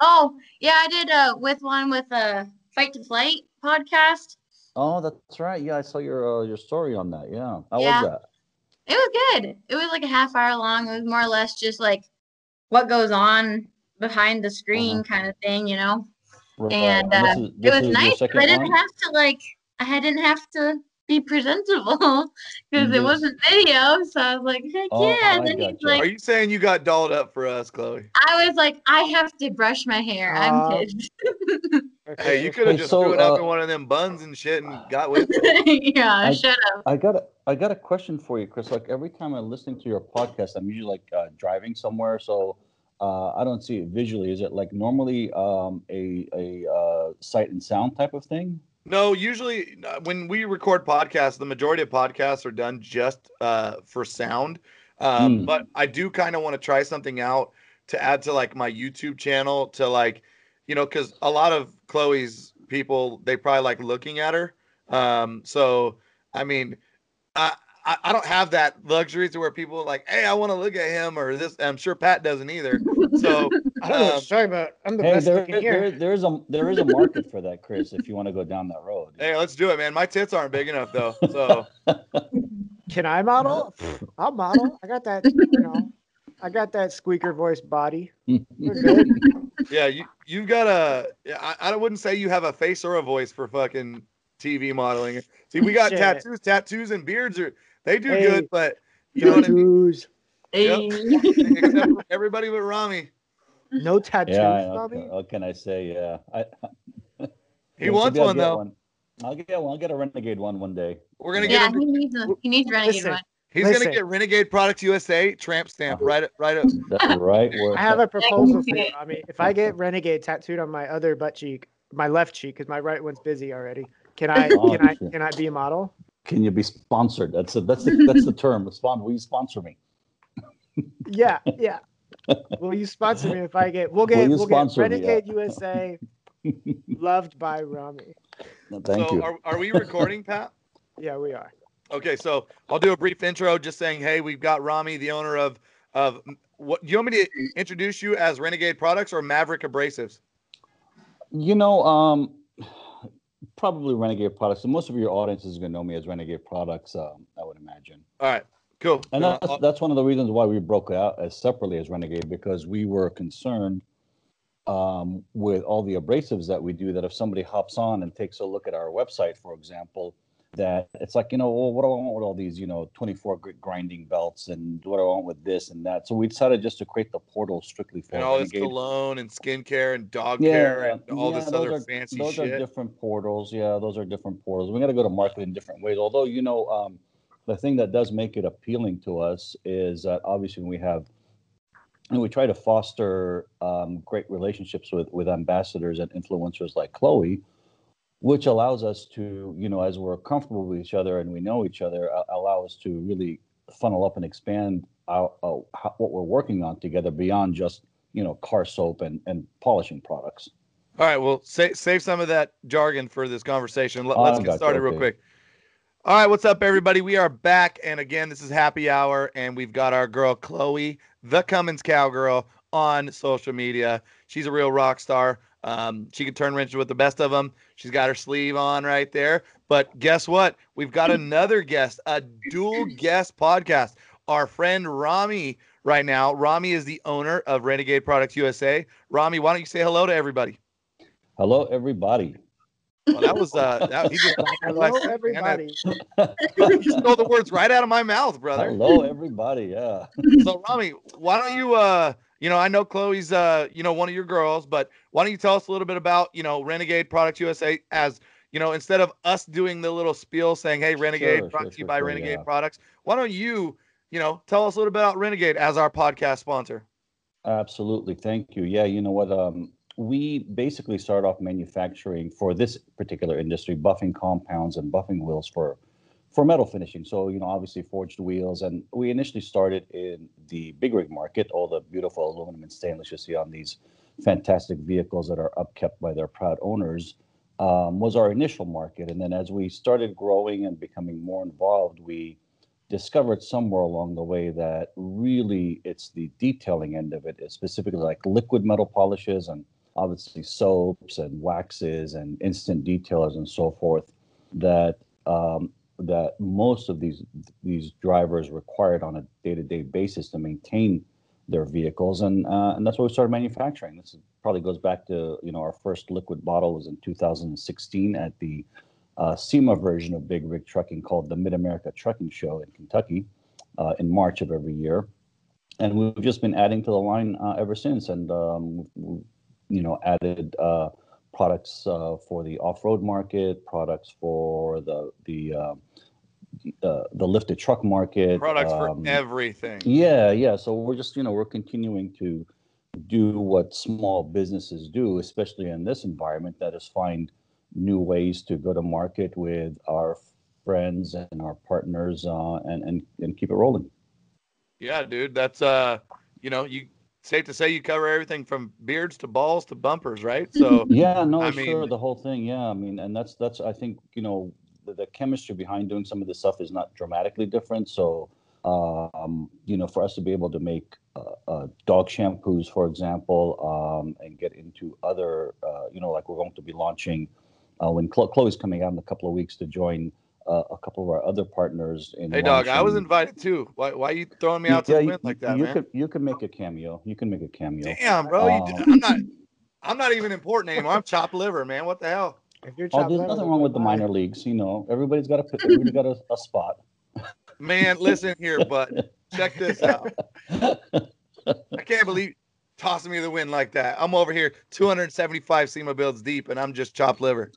Oh, yeah, I did uh with one with a Fight to Flight podcast. Oh, that's right. Yeah, I saw your uh, your story on that. Yeah, how Yeah. was that? It was good. It was like a half hour long. It was more or less just like what goes on behind the screen kind of thing, you know. Right. And this uh, is- it was nice. I didn't one? have to like I didn't have to be presentable because it wasn't video. So I was like, heck Oh, yeah. And then he's gotcha. like, Are you saying you got dolled up for us, Chloe? I was like, I have to brush my hair. Aw. I'm pissed. Hey, you could have Hey, just so, threw it up uh, in one of them buns and shit and got with it. yeah, I- shut up. I got a I got a question for you, Chris. Like every time I'm listening to your podcast, I'm usually like uh, driving somewhere, so uh, I don't see it visually. Is it like normally um, a a uh, sight and sound type of thing? No, usually uh, when we record podcasts, the majority of podcasts are done just uh, for sound. Um, Hmm. But I do kind of want to try something out to add to like my YouTube channel to like, you know, because a lot of Chloe's people they probably like looking at her. Um, so I mean, I, I I don't have that luxury to where people are like, hey, I want to look at him or this. I'm sure Pat doesn't either. So I don't know what um, you're about. I'm the Hey, best there, looking there here. there is a there is a market for that, Chris. If you want to go down that road. hey, let's do it, man. My tits aren't big enough though. So. Can I model? I'll model. I got that, you know, I got that squeaker voice body. Good. Yeah, you you've got a. yeah, I, I wouldn't say you have a face or a voice for fucking TV modeling. See, we got Shit. tattoos, tattoos, and beards are they do Hey. good, but you know what I mean. Tattoos. Yep. Except for everybody but Rami. No tattoos, Yeah, I know. What can I say? Yeah, I, He yeah, wants one though. one. I'll get one. I'll get a renegade one one day. We're gonna yeah, get him. he needs a he needs renegade Listen, one. He's listen. gonna get Renegade Products USA tramp stamp right at- right up. That's right. word. I have a proposal for you. I mean, if I get Renegade tattooed on my other butt cheek, my left cheek, because my right one's busy already, can I Oh, can I can I be a model? Can you be sponsored? That's a, that's the, that's the term. Spon- will you sponsor me? Yeah, yeah. Will you sponsor me if I get? We'll Will get you we'll get sponsor me? Renegade USA, loved by Rami. No, thank so you. Are, are we recording, Pat? Yeah, we are. Okay, so I'll do a brief intro, just saying, hey, we've got Rami, the owner of of what. Do you want me to introduce you as Renegade Products or Maverick Abrasives? You know, um, probably Renegade Products. And most of your audience is going to know me as Renegade Products. Um, I would imagine. All right, cool. And Uh, that's, that's one of the reasons why we broke it out as separately as Renegade because we were concerned um, with all the abrasives that we do. That if somebody hops on and takes a look at our website, for example, that it's like you know, well, what do I want with all these you know 24 grit grinding belts and what do I want with this and that. So we decided just to create the portal strictly for and all this cologne and skincare and dog care and all yeah, this other are- fancy those shit. are different portals. Yeah, those are different portals. We got to go to market in different ways. Although you know, um, the thing that does make it appealing to us is that obviously we have, and we try to foster um, great relationships with with ambassadors and influencers like Chloe, which allows us to, you know, as we're comfortable with each other and we know each other, uh, allow us to really funnel up and expand our, uh, how, what we're working on together beyond just you know car soap and and polishing products. All right, well, sa- save some of that jargon for this conversation. Let, Oh, us get started real okay. quick. All right, what's up, everybody? We are back, and again, this is Happy Hour, and we've got our girl Chloe, the Cummins Cowgirl, on social media. She's a real rock star. Um, she can turn wrenches with the best of them. She's got her sleeve on right there. But guess what? We've got another guest, a dual guest podcast. Our friend Rami, right now. Rami is the owner of Renegade Products USA. Rami, why don't you say hello to everybody? Hello, everybody. Well, that was uh, that, he just Hello, everybody. you stole the words right out of my mouth, brother. Hello, everybody. Yeah. So, Rami, why don't you, uh, you know, I know Chloe's, uh, you know, one of your girls, but why don't you tell us a little bit about, you know, Renegade Products USA as, you know, instead of us doing the little spiel saying, "Hey, Renegade, Sure, brought sure, to you sure, by Renegade yeah. Products," why don't you, you know, tell us a little bit about Renegade as our podcast sponsor? Absolutely. Thank you. Yeah, you know what? Um, we basically start off manufacturing for this particular industry, buffing compounds and buffing wheels for for metal finishing. So, you know, obviously forged wheels. And we initially started in the big rig market, all the beautiful aluminum and stainless you see on these fantastic vehicles that are upkept by their proud owners, um, was our initial market. And then as we started growing and becoming more involved, we discovered somewhere along the way that really it's the detailing end of it, specifically like liquid metal polishes and obviously soaps and waxes and instant detailers and so forth that um, that most of these these drivers required on a day-to-day basis to maintain their vehicles and uh, and that's what we started manufacturing this probably goes back to you know our first liquid bottle was in 2016 at the uh, SEMA version of Big Rig Trucking called the Mid America Trucking Show in Kentucky uh, in March of every year. And we've just been adding to the line uh, ever since. And, um, we, you know, added uh, products uh, for the off road market, products for the, the, the lifted truck market. Products um, for everything. Yeah, yeah. So we're just, you know, we're continuing to do what small businesses do, especially in this environment, that is find new ways to go to market with our friends and our partners uh, and, and and keep it rolling. Yeah, dude. That's uh, you know, you safe to say you cover everything from beards to balls to bumpers, right? So Yeah, no, I sure, mean- the whole thing. Yeah, I mean, and that's that's I think you know the, chemistry behind doing some of this stuff is not dramatically different. So um, you know, for us to be able to make uh, uh, dog shampoos, for example, um, and get into other, uh, you know, like we're going to be launching uh, when Chlo- Chloe's coming out in a couple of weeks to join uh, a couple of our other partners. In hey dog, I was invited too. Why why are you throwing me out to the you- wind like that, you man? could you could make a cameo. You can make a cameo. Damn, bro. Um, I'm not I'm not even important anymore. I'm chopped liver, man. What the hell? If you're Oh, there's nothing wrong with the minor leagues. You know, everybody's got a everybody's got a, a spot. Man, listen here, bud. check this out. I can't believe tossing me the wind like that. I'm over here 275 SEMA builds deep and I'm just chopped liver.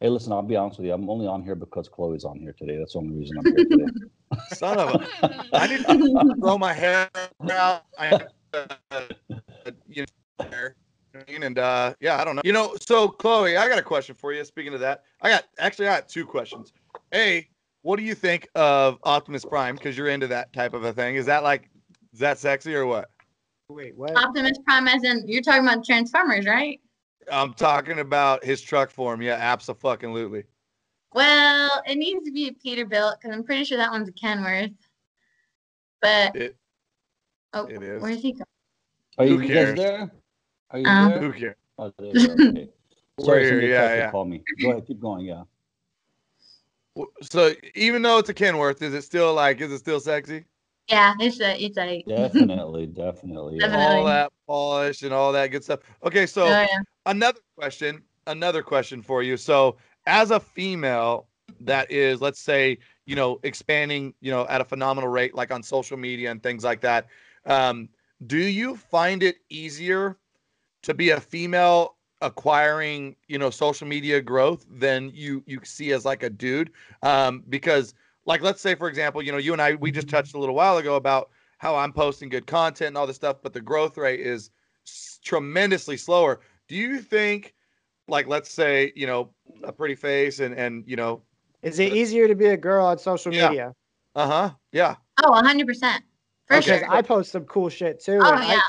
Hey, listen, I'll be honest with you. I'm only on here because Chloe's on here today. That's the only reason I'm here today. Son of a I need to throw my hair out. I, uh, you know, hair. And uh, yeah, I don't know. You know, so Chloe, I got a question for you. Speaking of that, I got actually I got two questions. A, what do you think of Optimus Prime? Because you're into that type of a thing. Is that like, is that sexy or what? Wait, what? Optimus Prime, as in you're talking about Transformers, right? I'm talking about his truck form. Yeah, absolutely. Well, it needs to be a Peterbilt because I'm pretty sure that one's a Kenworth. But It oh, it is. where's he going? Are you Who guys cares? there? Are you Um, there? who cares? Oh, there you. Okay. Sorry, here, somebody yeah, to yeah. Call me. Go ahead, keep going. Yeah. So even though it's a Kenworth, is it still like, is it still sexy? Yeah, it's a it's a Definitely, definitely. Yeah. Definitely. All that polish and all that good stuff. Okay, so oh, yeah. another question another question for you so as a female that is let's say you know expanding you know at a phenomenal rate like on social media and things like that um, do you find it easier to be a female acquiring you know social media growth than you you see as like a dude um, because like let's say for example you know you and i we just touched a little while ago about how i'm posting good content and all this stuff but the growth rate is s- tremendously slower do you think like let's say you know a pretty face and and you know Is it easier to be a girl on social Yeah. media? uh-huh yeah Oh, 100 percent for Okay. Sure. I post some cool shit too. Oh, and I-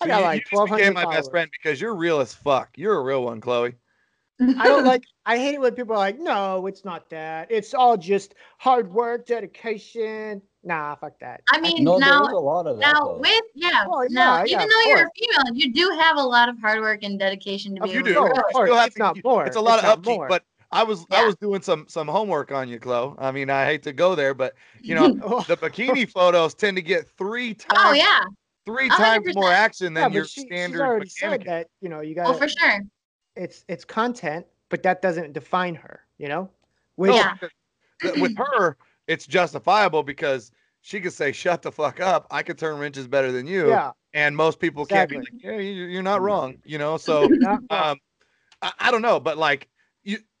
yeah. I, So got you, like you just became my followers. best friend because you're real as fuck you're a real one chloe I don't like. I hate it when people are like, "No, it's not that. It's all just hard work, dedication." Nah, fuck that. I mean, No, there is now a lot of that. now though. with yeah, oh, Well, now yeah, yeah, even of though you're a female, you do have a lot of hard work and dedication to Oh, be you able do. to No, You of grow. course, still have it's to- not you- more. it's a lot It's of not upkeep more. but i was i was doing some some homework on you chloe i mean i hate to go there but you know Oh, the bikini photos tend to get three oh, times Oh yeah, three times hundred more percent. action than but your she, she's standard already mechanic. said that you know you got well for sure. it's it's content, but that doesn't define her. You know, which No, Yeah. with her, it's justifiable because she could say, "Shut the fuck up! I could turn wrenches better than you," yeah, and most people can't be like, "Yeah, you- you're not wrong," you know. So, um, I, I don't know, but like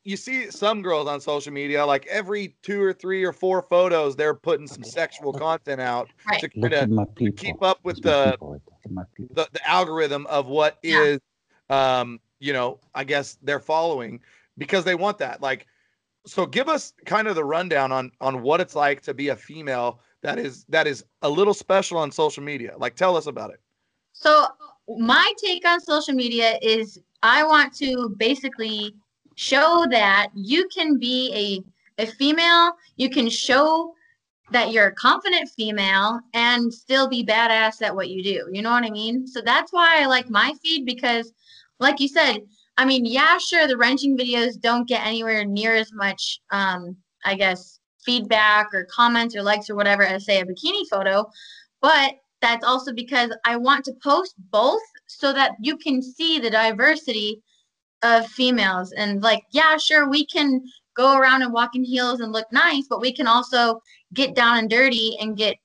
you, you see some girls on social media, like every two or three or four photos, they're putting some sexual content out Right. to Look kinda, my people. keep up with That's my the people. Look at my the, the algorithm of what Yeah. is um, you know, I guess they're following because they want that. Like, so give us kind of the rundown on on what it's like to be a female that is that is a little special on social media. Like, tell us about it. So my take on social media is I want to basically show that you can be a, a female, you can show that you're a confident female and still be badass at what you do. You know what I mean? So that's why I like my feed because like you said, I mean, yeah, sure, the wrenching videos don't get anywhere near as much um, I guess feedback or comments or likes or whatever as say a bikini photo, but that's also because I want to post both so that you can see the diversity of females. And like, yeah, sure, we can go around and walk in heels and look nice, but we can also get down and dirty and get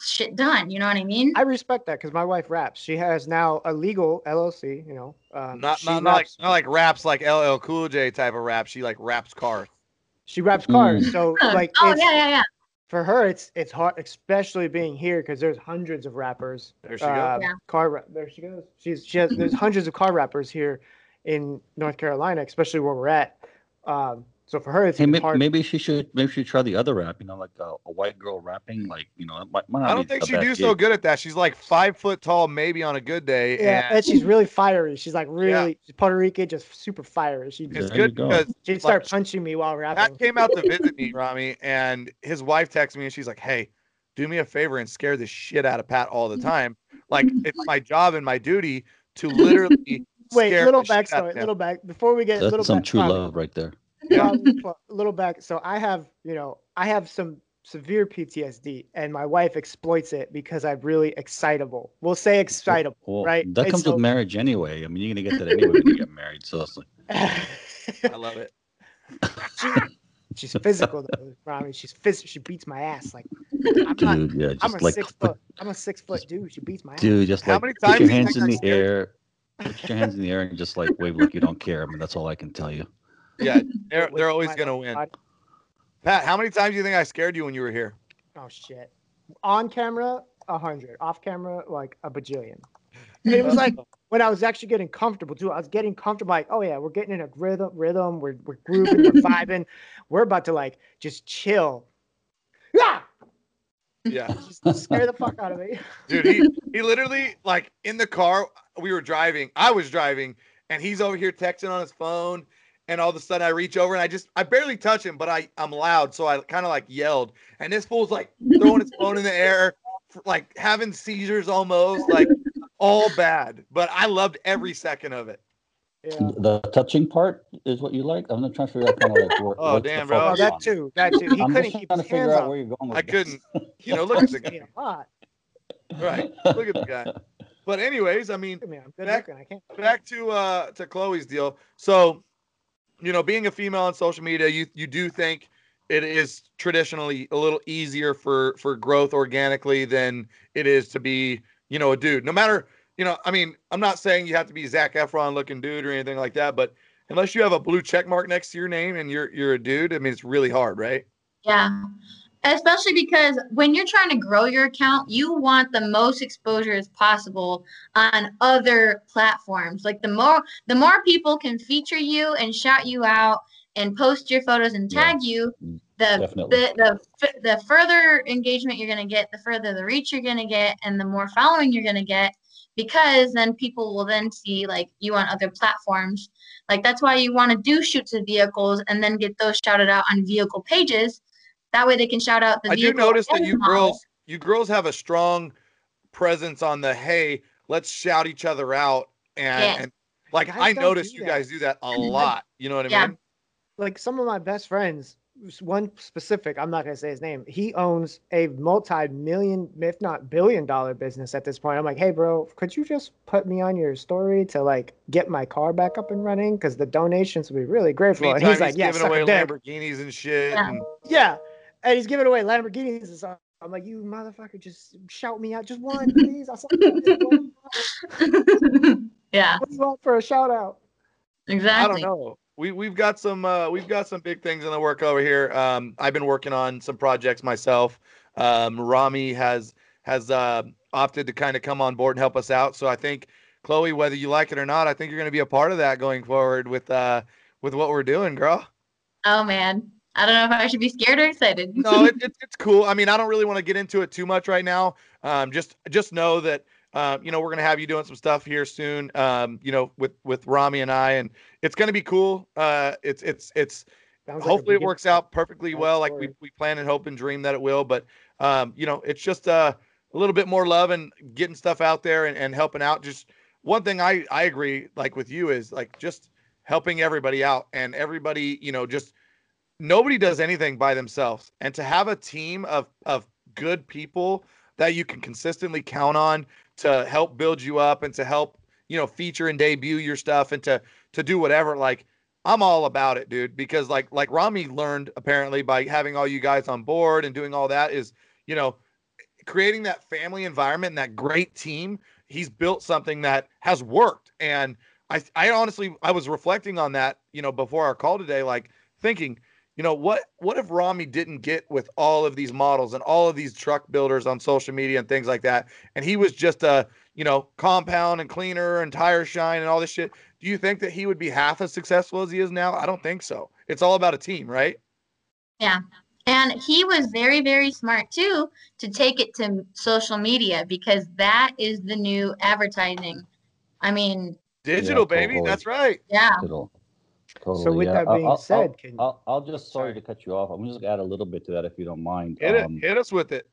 shit done. You know what I mean? I respect that because my wife raps. She has now a legal LLC. You know, um, Not not, not like raps- not like raps like LL Cool J type of rap. She like wraps cars. she wraps cars. So like, oh yeah, yeah, yeah. for her, it's it's hard, especially being here because there's hundreds of rappers. There she goes. uh, Yeah. Car wrap. There she goes. She's she has. There's hundreds of car wrappers here in North Carolina, especially where we're at. Um, so for her, it's Hey, even may- hard. maybe she should maybe she should try the other rap. You know, like a, a white girl rapping. Like you know, it might, might not I don't think she best do so good at that. She's like five foot tall, maybe on a good day. yeah, and and she's really fiery. She's like really she's Puerto Rican, just super fiery. She it's There you good go. because she'd start like, punching me while rapping. Pat came out to visit me, Rami, and his wife texted me and she's like, Hey, do me a favor and scare the shit out of Pat all the time. Like it's my job and my duty to literally Wait, scare little the shit out backstory, him. little back before we get That's little some back, true Tommy, love right there. Um, yeah. Tommy, little back. So I have, you know, I have some severe PTSD, and my wife exploits it because I'm really excitable. We'll say excitable, Well, right? That comes so- with marriage anyway. I mean, you're gonna get that anyway when you get married. So it's like, I love it. she's physical though, Rami. She's phys- She beats my ass. Like I'm not. dude, yeah, I'm a just like, six foot. I'm a six foot dude. She beats my ass. dude, just How like many put times your do you hands think in I the scared air, put your hands in the air, and just like wave like you don't care. I mean, that's all I can tell you. Yeah, they're they're always gonna win. Pat, how many times do you think I scared you when you were here? Oh shit. On camera, a hundred. Off camera, like a bajillion. And it was like when I was actually getting comfortable too. I was getting comfortable, like, oh yeah, we're getting in a rhythm, rhythm. We're we're grooving, we're vibing. We're about to like just chill. Yeah, scare the fuck out of me. Dude, he he literally like in the car we were driving. I was driving, and he's over here texting on his phone. And all of a sudden, I reach over and I just I barely touch him, but I I'm loud, so I kind of like yelled. And this fool's like throwing his phone in the air, like having seizures almost, like all bad. But I loved every second of it. Yeah. The touching part is what you like. I'm not trying to figure out kind of like where, Oh, what's the damn, bro. Oh, that too. That too. He I'm couldn't just keep trying his to figure hands out off. where you're going with I this. couldn't, you know, look at the guy, a lot. right? Look at the guy. But anyways, I mean, me, I'm good Back- I can't. back to uh to Chloe's deal. So, you know, being a female on social media, you you do think it is traditionally a little easier for for growth organically than it is to be, you know, a dude. No matter, you know, I mean, I'm not saying you have to be Zac Efron looking dude or anything like that, but unless you have a blue check mark next to your name and you're you're a dude, I mean, it's really hard, right? Yeah. Especially because when you're trying to grow your account, you want the most exposure as possible on other platforms. Like the more the more people can feature you and shout you out and post your photos and Yeah. tag you, Mm, the the the, the further engagement you're going to get, the further the reach you're going to get and the more following you're going to get because then people will then see like you on other platforms. Like that's why you want to do shoots of vehicles and then get those shouted out on vehicle pages. That way they can shout out the I do notice that you model. girls you girls have a strong presence on the hey, let's shout each other out and, Yes. and like Guys I don't notice you guys do that a lot. You know what I Yeah. mean? like some of my best friends s- one specific i'm not going to say his name he owns a multi-million if not billion dollar business at this point i'm like hey bro could you just put me on your story to like get my car back up and running because the donations would be really grateful and Meantime, he's like yeah giving suck away a dick. Lamborghinis and shit. Yeah. and- yeah and he's giving away lamborghinis and stuff i'm like you motherfucker just shout me out just one please i saw yeah, what do you want for a shout out Exactly. I exactly. don't know. We we've got some uh, we've got some big things in the work over here. Um, I've been working on some projects myself. Um, Rami has has uh, opted to kind of come on board and help us out. So I think Chloe, whether you like it or not, I think you're going to be a part of that going forward with uh with what we're doing, girl. Oh man, I don't know if I should be scared or excited. no, it, it, it's cool. I mean, I don't really want to get into it too much right now. Um, just just know that uh, you know we're gonna have you doing some stuff here soon. Um, you know, with with Rami and I, and it's gonna be cool. Uh, it's it's it's Sounds like hopefully it works out perfectly well, like we we plan and hope and dream that it will. But um, you know, it's just uh, a little bit more love and getting stuff out there and, and helping out. Just one thing I I agree like with you is like just helping everybody out and everybody you know just nobody does anything by themselves and to have a team of of good people that you can consistently count on to help build you up and to help you know feature and debut your stuff and to to do whatever. Like I'm all about it dude because like like Rami learned apparently by having all you guys on board and doing all that is you know creating that family environment and that great team. He's built something that has worked. And I I honestly I was reflecting on that you know before our call today like thinking you know what what if Rami didn't get with all of these models and all of these truck builders on social media and things like that and he was just a you know compound and cleaner and tire shine and all this shit do you think that he would be half as successful as he is now i don't think so it's all about a team right Yeah. And he was very, very smart too to take it to social media because that is the new advertising. I mean, digital baby totally. that's right yeah. Totally. Totally, So with yeah. that being I'll- said, I'll, can I'll, I'll just sorry, Sorry. to cut you off. I'm just gonna add a little bit to that if you don't mind. hit it Um, hit us with it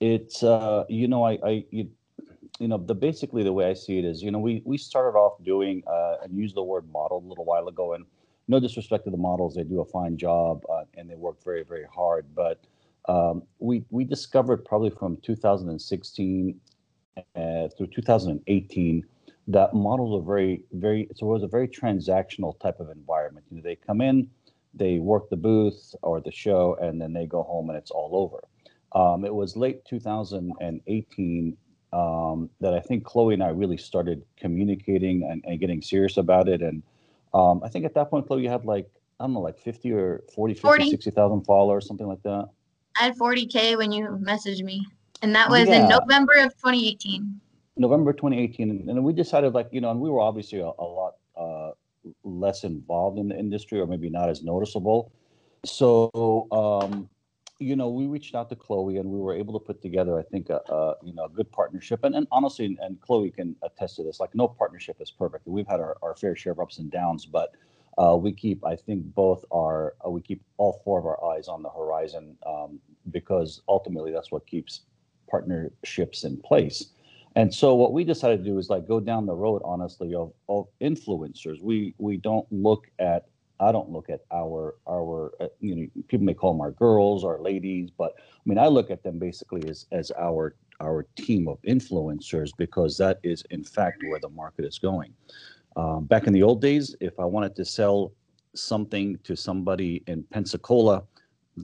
it's uh you know i i you, you know the basically the way i see it is you know we we started off doing uh and used the word model a little while ago and no disrespect to the models they do a fine job uh, and they work very very hard but um we we discovered probably from 2016 uh, through 2018 that models are very very so it was a very transactional type of environment you know they come in they work the booth or the show and then they go home and it's all over um, it was late 2018 um, that I think Chloe and I really started communicating and, and getting serious about it. And um, I think at that point, Chloe, you had like, I don't know, like 50 or 40, 50, 40. 60,000 followers, something like that. I had 40K when you messaged me. And that was Yeah. in November of 2018. November 2018. And, we decided, like, you know, and we were obviously a, a lot uh, less involved in the industry or maybe not as noticeable. So, um, you know, we reached out to Chloe and we were able to put together, I think, a, a you know, a good partnership. And, and honestly, and Chloe can attest to this, like no partnership is perfect. We've had our, our fair share of ups and downs, but uh, we keep, I think both are, uh, we keep all four of our eyes on the horizon um, because ultimately that's what keeps partnerships in place. And so what we decided to do is like go down the road, honestly, of, of influencers. We we don't look at I don't look at our our uh, you know people may call them our girls our ladies, but I mean I look at them basically as as our our team of influencers because that is in fact where the market is going. Um, back in the old days, if I wanted to sell something to somebody in Pensacola,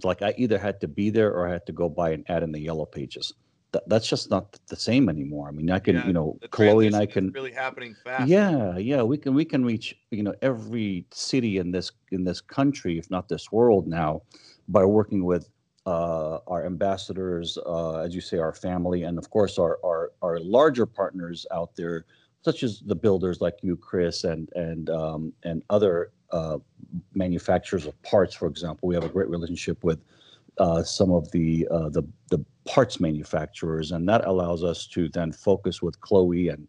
like I either had to be there or I had to go buy an ad in the yellow pages. That, that's just not the same anymore. I mean, I can, Yeah, you know, Chloe and I can, really happening fast yeah, yeah, we can we can reach you know every city in this in this country, if not this world now, by working with uh, our ambassadors, uh, as you say, our family, and of course our our our larger partners out there, such as the builders like you, Chris, and and um, and other uh, manufacturers of parts. For example, we have a great relationship with uh, some of the uh, the the parts manufacturers, and that allows us to then focus with Chloe and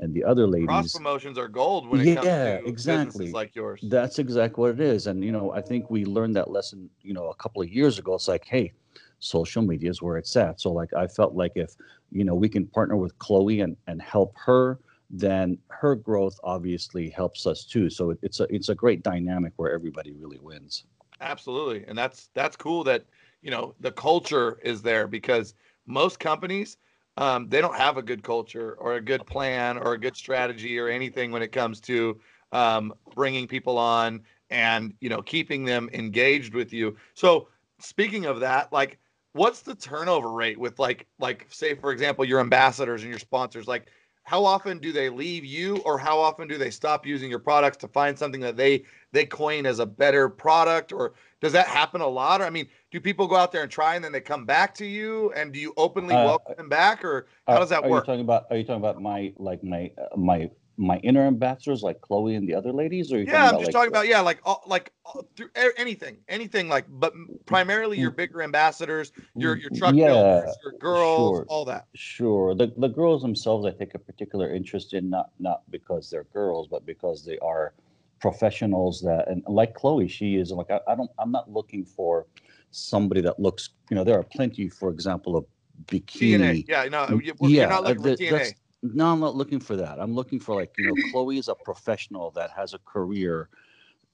and the other ladies. cross promotions are gold when it comes Yeah, to exactly. businesses like yours That's exactly what it is, and you know, I think we learned that lesson, you know, a couple of years ago. It's like, hey, social media is where it's at. So, like, I felt like if you know we can partner with Chloe and and help her, then her growth obviously helps us too. So it, it's a it's a great dynamic where everybody really wins. Absolutely. And that's that's cool that, you know, the culture is there because most companies um, they don't have a good culture or a good plan or a good strategy or anything when it comes to um, bringing people on and you know keeping them engaged with you. So speaking of that, like, what's the turnover rate with like like say for example your ambassadors and your sponsors? Like, how often do they leave you or how often do they stop using your products to find something that they they coin as a better product or does that happen a lot or i mean do people go out there and try and then they come back to you and do you openly Uh, welcome them back or how Are- does that are work You talking about? Are you talking about my like my uh, my my inner ambassadors like Chloe and the other ladies? Or yeah i'm talking just about, talking about yeah like all, like all, through anything anything like but primarily your bigger ambassadors your your truck Mm. yeah, builders your girls sure. all that Sure. The the girls themselves, I take a particular interest in not not because they're girls, but because they are professionals that and like Chloe, she is like I, I don't I'm not looking for somebody that looks you know there are plenty, for example, of bikini. tna yeah no Mm, you- you're yeah, not uh, looking for th- tna that's- No, I'm not looking for that. I'm looking for like you know, Chloe is a professional that has a career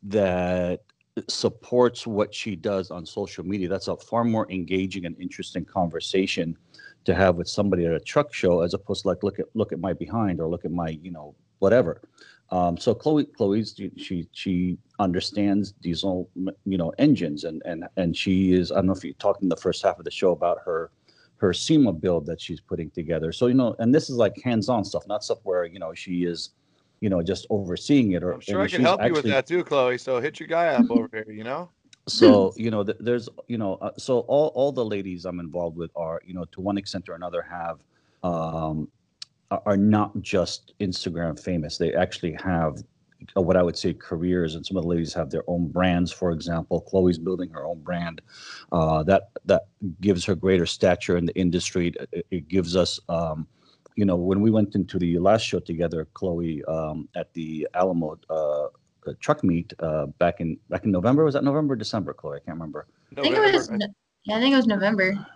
that supports what she does on social media. That's a far more engaging and interesting conversation to have with somebody at a truck show as opposed to like look at look at my behind or look at my you know whatever. Um, so Chloe, Chloe's she she understands diesel you know engines and and and she is I don't know if you talked in the first half of the show about her her SEMA build that she's putting together. So you know, and this is like hands-on stuff, not stuff where you know she is, you know, just overseeing it. Or i'm sure i can she's help you with that too chloe so hit your guy up over here you know So you know, th- there's you know, uh, so all all the ladies I'm involved with are you know to one extent or another have um are are not just Instagram famous. They actually have what I would say careers, and some of the ladies have their own brands. For example, Chloe's building her own brand. Uh, that that gives her greater stature in the industry. It, it gives us, um, you know, when we went into the last show together, Chloe um, at the Alamo uh, uh, truck meet uh, back in back in November. Was that November or December, Chloe? I can't remember. I think it was. November. Yeah, I think it was November.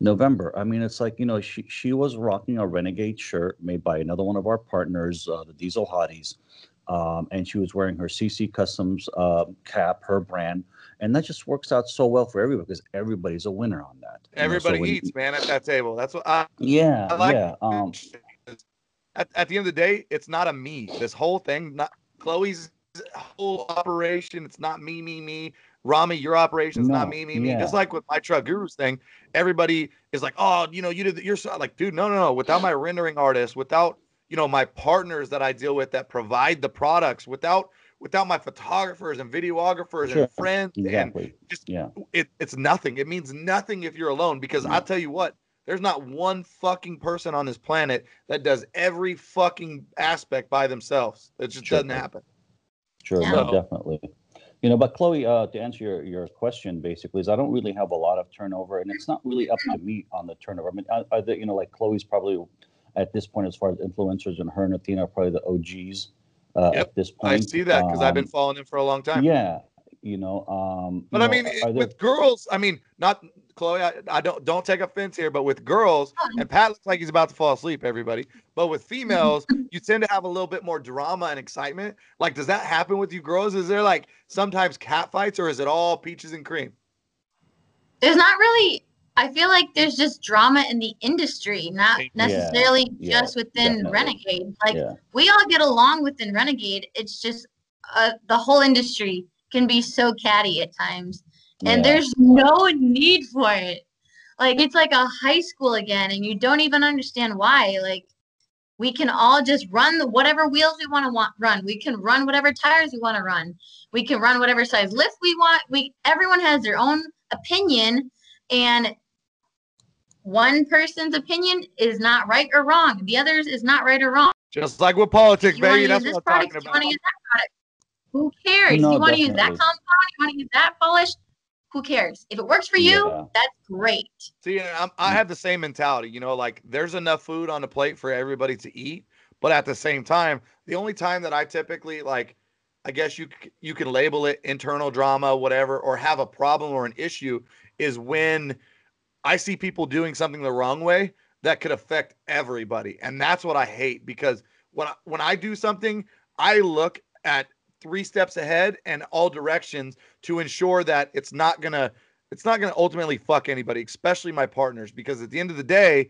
November. I mean, it's like you know, she she was rocking a Renegade shirt made by another one of our partners, uh, the Diesel Hotties, um, and she was wearing her CC Customs uh, cap, her brand, and that just works out so well for everybody because everybody's a winner on that. you know, so everybody eats man at that table that's what i Yeah, I like yeah. Um, at, at the end of the day, it's not a me. This whole thing, not Chloe's whole operation. It's not me, me, me. Rami, your operation is not me, me, me. yeah. Just like with my truck gurus thing, everybody is like, oh, you know, you did. the- You're so, like, dude, no, no, no. Without my rendering artist, without you know my partners that I deal with that provide the products, without without my photographers and videographers Sure, and friends and just Yeah. it, it's nothing. It means nothing if you're alone because No. I'll tell you what, there's not one fucking person on this planet that does every fucking aspect by themselves. It just Sure. doesn't happen. Sure, Yeah. no, definitely. You know, but Chloe, uh, to answer your, your question, basically, is I don't really have a lot of turnover, and it's not really up to me on the turnover. I mean, I, I, you know, like Chloe's probably at this point, as far as influencers, and her and Athena are probably the OGs uh, Yep, at this point. I see that because I've been Um, following him for a long time. Yeah, you know. Um, But you I mean, are it- there- with girls, I mean, not Chloe. I, I don't don't take offense here, but with girls, and Pat looks like he's about to fall asleep. Everybody, but with females, you tend to have a little bit more drama and excitement. Like, does that happen with you girls? Is there like sometimes cat fights, or is it all peaches and cream? There's not really. I feel like there's just drama in the industry, not necessarily yeah, just within definitely. Renegade. Like yeah, we all get along within Renegade. It's just uh, the whole industry can be so catty at times, and yeah. there's no need for it. Like it's like a high school again, and you don't even understand why. Like we can all just run the, whatever wheels we want to want run. We can run whatever tires we want to run. We can run whatever size lift we want. We everyone has their own opinion, and one person's opinion is not right or wrong. The others is not right or wrong. Just like with politics, You want baby. to use That's this what I'm product? talking You want about. to use that product? Who cares? No, you want to use that compound? You want to use that polish? Who cares? If it works for you, Yeah. that's great. See, I'm, I have the same mentality. You know, like there's enough food on the plate for everybody to eat, but at the same time, the only time that I typically like, I guess you you can label it internal drama, whatever, or have a problem or an issue, is when I see people doing something the wrong way that could affect everybody, and that's what I hate because when I, when I do something, I look at three steps ahead and all directions to ensure that it's not gonna it's not going to ultimately fuck anybody, especially my partners, because at the end of the day,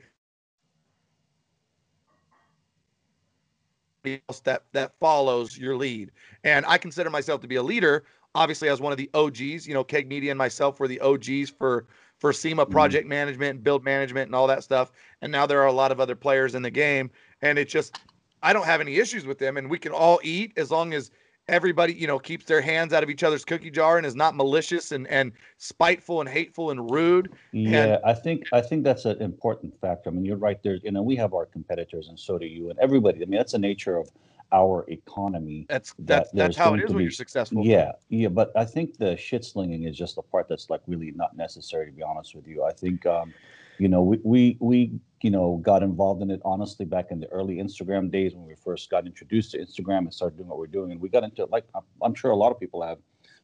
that that follows your lead. And I consider myself to be a leader, obviously as one of the OGs. You know, Keg Media and myself were the OGs for for SEMA mm-hmm. project management and build management and all that stuff. And now there are a lot of other players in the game. and it just I don't have any issues with them, and we can all eat as long as everybody you know keeps their hands out of each other's cookie jar and is not malicious and and spiteful and hateful and rude. Yeah, I think I think that's an important factor. I mean, you're right there. You know, we have our competitors, and so do you, and everybody. I mean, that's the nature of our economy. That's that that's that's there's how it is when be- you're successful. Yeah, yeah, but I think the shit slinging is just the part that's like really not necessary. To be honest with you, I think um, you know we we we you know got involved in it honestly back in the early Instagram days when we first got introduced to Instagram and started doing what we're doing, and we got into it like I'm, I'm sure a lot of people have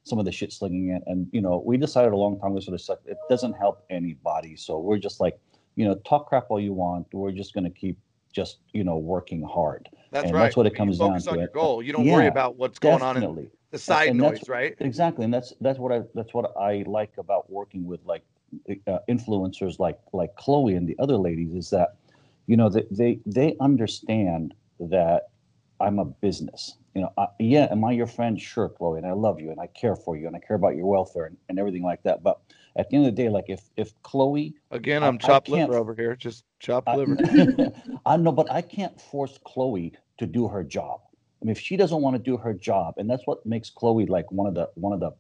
some of the shit slinging it, and you know we decided a long time ago sort of suck. It doesn't help anybody, so we're just like you know talk crap all you want. We're just gonna keep just you know working hard. that's and right. that's what it You comes focus down on to. your It- goal. You don't worry about what's going on in the side and noise, right? Exactly, and that's that's what I that's what I like about working with like uh, influencers like like Chloe and the other ladies is that you know they they they understand that I'm a business. You know, I, yeah, am I your friend? Sure, Chloe, and I love you and I care for you and I care about your welfare and, and everything like that. But at the end of the day, like if if Chloe Again, I- I'm I chopped can't- liver over here. Just chopped I, liver. I know, but I can't force Chloe to do her job. I mean, if she doesn't want to do her job, and that's what makes Chloe like one of the one of the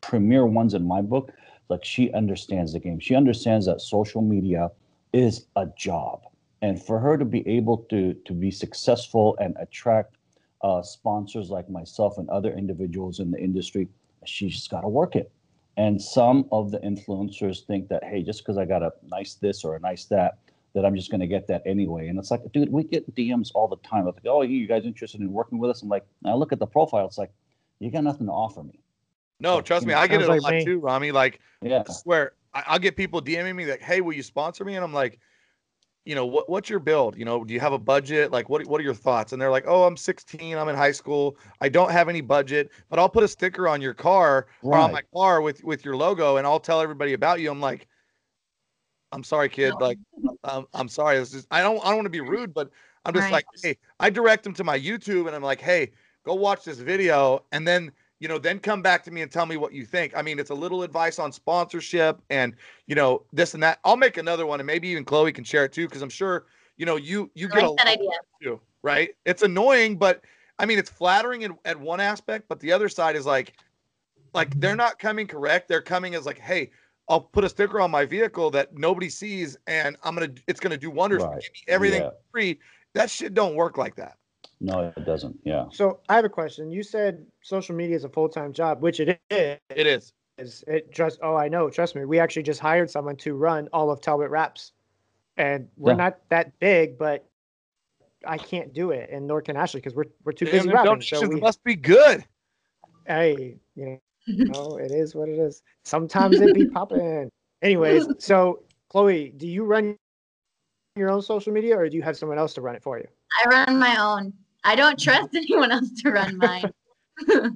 premier ones in my book. Like she understands the game. She understands that social media is a job, and for her to be able to to be successful and attract uh, sponsors like myself and other individuals in the industry, she's just got to work it. And some of the influencers think that, hey, just because I got a nice this or a nice that, that I'm just going to get that anyway. And it's like, dude, we get DMs all the time. Like, oh, you guys interested in working with us? I'm like, I look at the profile. It's like, you got nothing to offer me. No, trust me, I get it Sounds a like lot me. too, Rami. Like Yeah. I swear, I, I'll get people DMing me like, "Hey, will you sponsor me?" And I'm like, you know, what what's your build? You know, do you have a budget? Like, what what are your thoughts? And they're like, "Oh, I'm 16. I'm in high school. I don't have any budget, but I'll put a sticker on your car or on my car with with your logo, and I'll tell everybody about you." I'm like, "I'm sorry, kid. No. Like, um, I'm sorry. This is I don't I don't want to be rude, but I'm just Right. like, hey, I direct them to my YouTube, and I'm like, hey, go watch this video, and then you know, then come back to me and tell me what you think. I mean, it's a little advice on sponsorship and you know this and that. I'll make another one, and maybe even Chloe can share it too, because I'm sure you know you you I get a like that lot idea. too, right? It's annoying, but I mean, it's flattering in, at one aspect, but the other side is like, like they're not coming correct. They're coming as like, hey, I'll put a sticker on my vehicle that nobody sees, and I'm gonna, it's gonna do wonders. Right. Give me everything Yeah. free. That shit don't work like that. No, it doesn't. Yeah. So I have a question. You said social media is a full time job, which it is. is. It is. It just oh I know. Trust me. We actually just hired someone to run all of Talbot Wraps, and we're Yeah. not that big, but I can't do it, and nor can Ashley because we're we're too Damn, busy the wrapping. So we, must be good. hey, you know, it is what it is. Sometimes it be popping. Anyways, so Chloe, do you run your own social media, or do you have someone else to run it for you? I run my own. I don't trust anyone else to run mine. Yeah,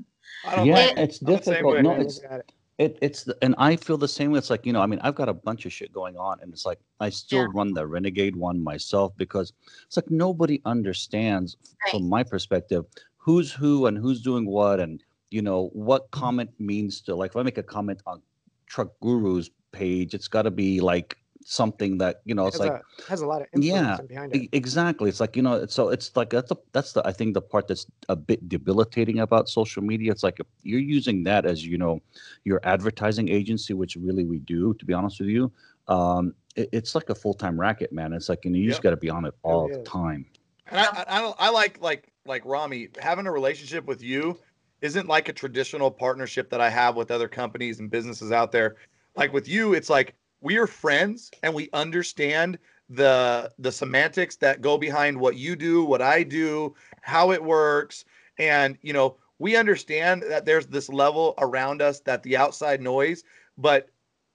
like it's I'm the same difficult. No, it's it. It, it's the, and I feel the same way. It's like you know, I mean, I've got a bunch of shit going on, and it's like I still Yeah. run the Renegade one myself because it's like nobody understands Right. from my perspective who's who and who's doing what, and you know what mm-hmm. comment means to like. If I make a comment on Truck Guru's page, it's got to be like something that you know. It's has, like a, has a lot of influence Yeah, behind it. Exactly. It's like you know. So it's like that's the that's the I think the part that's a bit debilitating about social media. It's like you're using that as you know your advertising agency, which really we do. To be honest with you, um, it, it's like a full time racket, man. It's like you, know, you just got to be on it all Really the time. And I, I, I I like like like Rami having a relationship with you isn't like a traditional partnership that I have with other companies and businesses out there. Like with you, it's like we are friends and we understand the the semantics that go behind what you do, what I do, how it works, and you know we understand that there's this level around us that the outside noise, but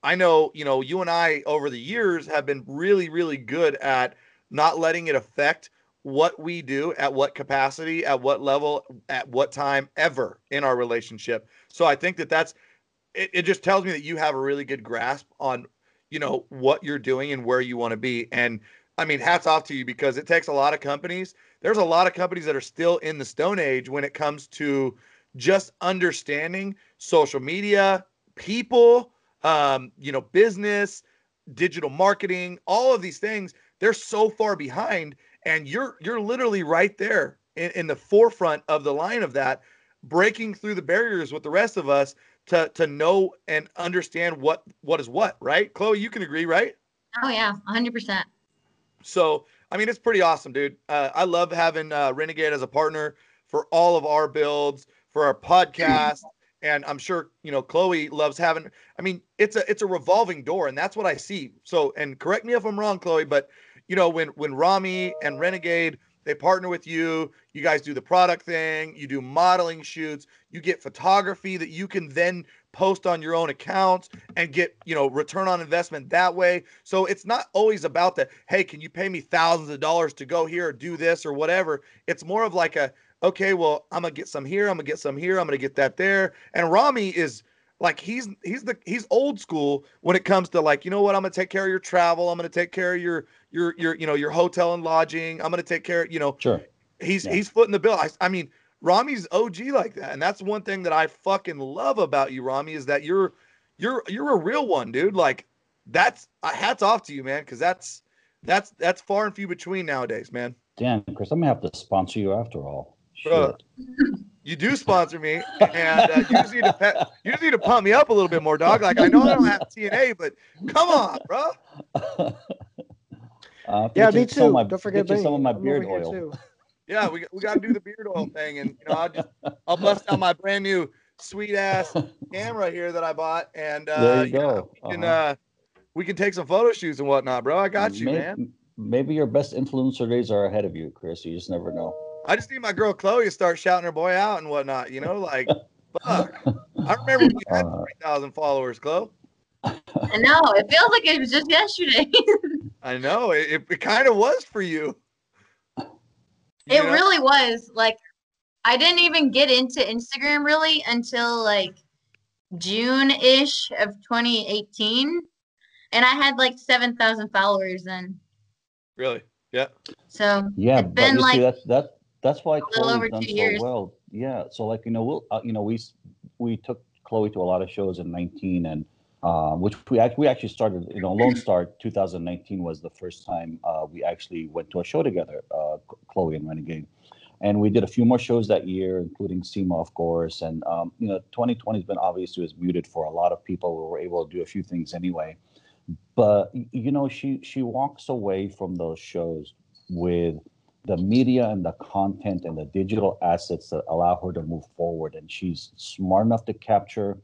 I know you know you and I over the years have been really really good at not letting it affect what we do at what capacity at what level at what time ever in our relationship. So i think that that's it, it just tells me that you have a really good grasp on you know what you're doing and where you want to be and i mean hats off to you because it takes a lot of companies. There's a lot of companies that are still in the stone age when it comes to just understanding social media people um you know business digital marketing all of these things. They're so far behind and you're you're literally right there in, in the forefront of the line of that, breaking through the barriers with the rest of us to to know and understand what what is what, right? Chloe, you can agree, right? Oh yeah, 100%. So, I mean, it's pretty awesome, dude. Uh, I love having uh, Renegade as a partner for all of our builds, for our podcast, and I'm sure you know Chloe loves having. I mean, it's a it's a revolving door, and that's what I see. So, and correct me if I'm wrong, Chloe, but you know when when Rami and Renegade they partner with you, you guys do the product thing, you do modeling shoots, you get photography that you can then post on your own accounts and get you know return on investment that way. So it's not always about the hey can you pay me thousands of dollars to go here or do this or whatever? It's more of like a okay well i'm gonna get some here i'm gonna get some here i'm gonna get that there. And rami is like he's he's the he's old school when it comes to like you know what? I'm gonna take care of your travel. I'm gonna take care of your your your you know your hotel and lodging i'm gonna take care of you know Sure. he's Yeah. he's footing the bill. I, I mean, Rami's OG like that, and that's one thing that I fucking love about you, Rami, is that you're you're you're a real one, dude. Like that's uh, hats off to you, man, because that's that's that's far and few between nowadays, man. Damn, Chris, I'm gonna have to sponsor you after all. Bro. You do sponsor me, and uh, you just need to pe- you just need to pump me up a little bit more, dog. Like I know I don't have TNA, but come on, bro. Uh, Yeah, get you me some of too. My, Don't forget get you some of my I'm beard oil. too. Yeah, we we got to do the beard oil thing, and you know I'll just I'll bust out my brand new sweet ass camera here that I bought, and uh, there you yeah, go. we can Uh-huh. uh, we can take some photo shoots and whatnot, bro. I got you, May- man. Maybe your best influencer days are ahead of you, Chris. You just never know. I just need my girl Chloe to start shouting her boy out and whatnot. You know, like fuck. I remember when you had Uh, three thousand followers, Chloe. I know. It feels like it was just yesterday. I know it. It, it kind of was for you. You it know? really was. Like, I didn't even get into Instagram really until like June ish of 2018. And I had like 7,000 followers then. really, yeah. So Yeah, It's but been you see like that that that's why little Chloe's over done two so years. well. Yeah, so like you know we'll uh, you know we we took Chloe to a lot of shows in 19 and um, which we actually we actually started you know Lone Star 2019 was the first time uh, we actually went to a show together, uh, Chloe and Renegade, and we did a few more shows that year, including SEMA of course, and um, you know 2020 has been obviously was muted for a lot of people. We were able to do a few things anyway, but you know she she walks away from those shows with the media and the content and the digital assets that allow her to move forward and she's smart enough to capture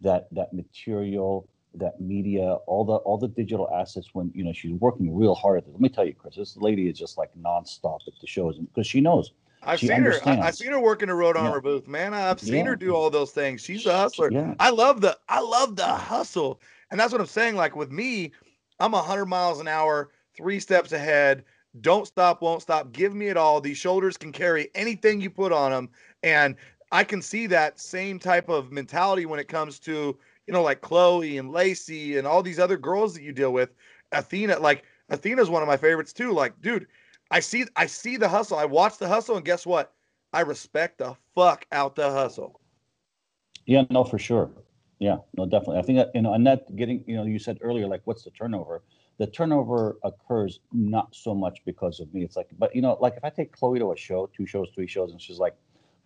that that material that media all the all the digital assets when you know she's working real hard at it let me tell you chris this lady is just like nonstop at the shows because she knows I've She seen her. I, I've seen her work in a road armor Yeah. booth, man. I've seen Yeah. her do all those things. She's a hustler. yeah I love the I love the hustle. And that's what I'm saying. Like with me, I'm hundred miles an hour, three steps ahead. Don't stop, won't stop. Give me it all. These shoulders can carry anything you put on them. And I can see that same type of mentality when it comes to, you know, like Chloe and Lacey and all these other girls that you deal with. Athena, like Athena's one of my favorites too. Like, dude, I see I see the hustle. I watch the hustle, and guess what? I respect the fuck out the hustle. Yeah, no, for sure. Yeah, no, definitely. I think that, you know, and that getting, you know, you said earlier, like, what's the turnover? The turnover occurs not so much because of me. It's like, but you know, like if I take Chloe to a show, two shows, three shows, and she's like,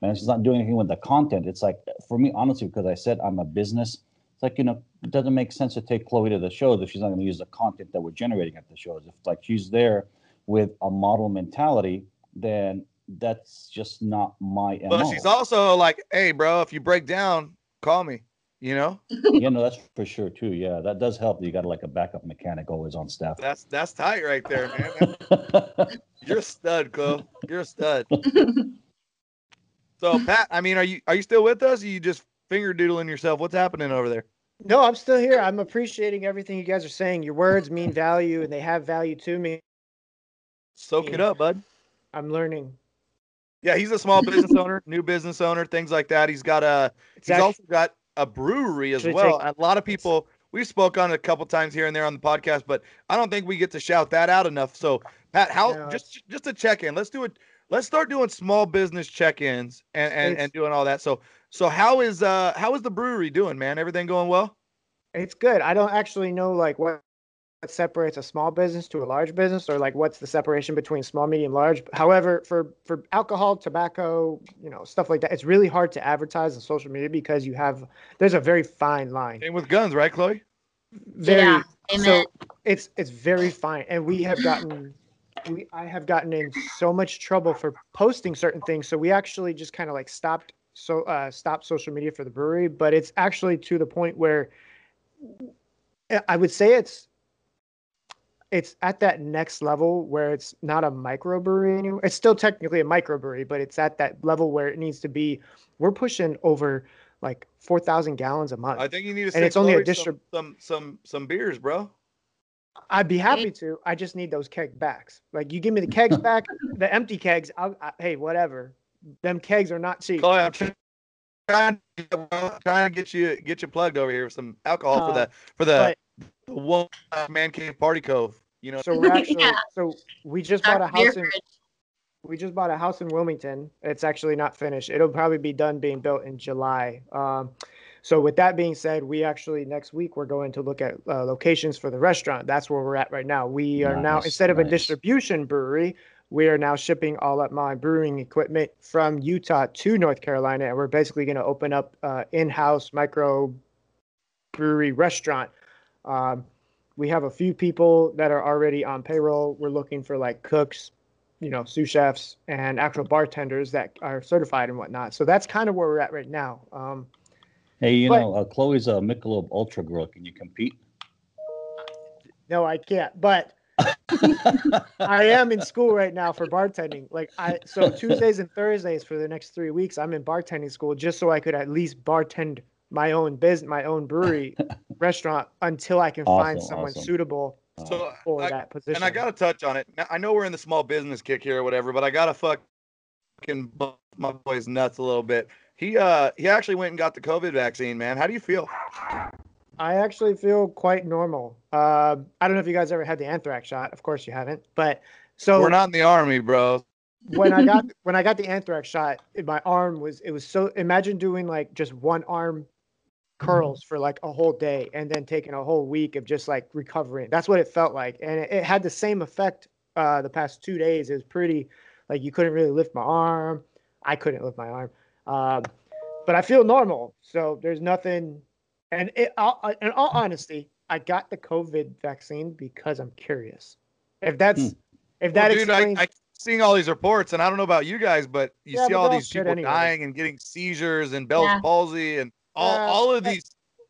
man, she's not doing anything with the content. It's like, for me, honestly, because I said I'm a business, it's like, you know, it doesn't make sense to take Chloe to the shows if she's not going to use the content that we're generating at the shows. If like she's there with a model mentality, then that's just not my MO. But she's also like, hey, bro, if you break down, call me. You know, yeah, no, that's for sure too. Yeah, that does help. You got like a backup mechanic always on staff. that's that's tight right there, man. You're a stud, Chloe. You're a stud. So Pat, I mean, are you are you still with us? Or you just finger doodling yourself? What's happening over there? No, I'm still here. I'm appreciating everything you guys are saying. Your words mean value and they have value to me. Soak it up, bud. I'm learning. Yeah, he's a small business owner, new business owner, things like that. He's got a It's he's actually, also got a brewery as well. take- a lot of people we spoke on it a couple times here and there on the podcast, but I don't think we get to shout that out enough. So Pat, how No, just just a check in. Let's do it. Let's start doing small business check-ins and, and, and doing all that. So so how is uh how is the brewery doing, man? Everything going well? it's good. I don't actually know like what separates a small business to a large business, or like what's the separation between small, medium, large. However, for for alcohol, tobacco, you know, stuff like that, it's really hard to advertise on social media because you have there's a very fine line. Same with guns, right, Chloe? Very yeah. so it's it's very fine, and we have gotten. We, I have gotten in so much trouble for posting certain things, so we actually just kind of like stopped so uh stopped social media for the brewery, but it's actually to the point where I- would say it's it's at that next level where it's not a microbrewery anymore. It's still technically a microbrewery, but it's at that level where it needs to be. We're pushing over like four thousand gallons a month. I think you need to. And it's only a Chloe some- some some some beers, bro. I'd be happy to. I just need those keg backs. Like you give me the kegs back, the empty kegs. I'll, I, hey, whatever. Them kegs are not cheap. Chloe, I'm trying, trying, to- trying to get you get you plugged over here with some alcohol for Uh, the for the, but- the one uh, man cave party cove. You know, So we're actually Yeah. so we just bought a house in we just bought a house in Wilmington. It's actually not finished. It'll probably be done being built in July. Um, so with that being said, we actually next week we're going to look at uh, locations for the restaurant. That's where we're at right now. We are now instead of a distribution brewery, we are now shipping all of my brewing equipment from Utah to North Carolina, and we're basically going to open up uh, in-house micro brewery restaurant. Um, we have a few people that are already on payroll. We're looking for like cooks, you know, sous chefs and actual bartenders that are certified and whatnot. So that's kind of where we're at right now. Um, Hey, you But- know, uh, Chloe's a Michelob Ultra girl. Can you compete? no, I can't, but I am in school right now for bartending. Like I, so Tuesdays and Thursdays for the next three weeks, I'm in bartending school just so I could at least bartend my own business, my own brewery restaurant until I can find someone awesome. suitable so for I- that position. and I gotta touch on it. Now, I know we're in the small business kick here or whatever, but I gotta fucking bust my boy's nuts a little bit. He uh he actually went and got the COVID vaccine, man. How do you feel? I actually feel quite normal. Uh, I don't know if you guys ever had the anthrax shot. Of course you haven't. But so We're not in the army, bro. when I got when I got the anthrax shot, my arm was it was so. Imagine doing like just one arm curls for like a whole day and then taking a whole week of just like recovering. That's what it felt like, and it, it had the same effect. Uh, the past two days, it was pretty like you couldn't really lift my arm. I couldn't lift my arm, um, but I feel normal. So there's nothing. And it, all- uh, in all honesty, I got the COVID vaccine because I'm curious. If that's Hmm. if that Well, dude, explains, I keep seeing all these reports, and I don't know about you guys, but you Yeah, see but all these people anyways. dying and getting seizures and Bell's Yeah. palsy and all Uh, all of these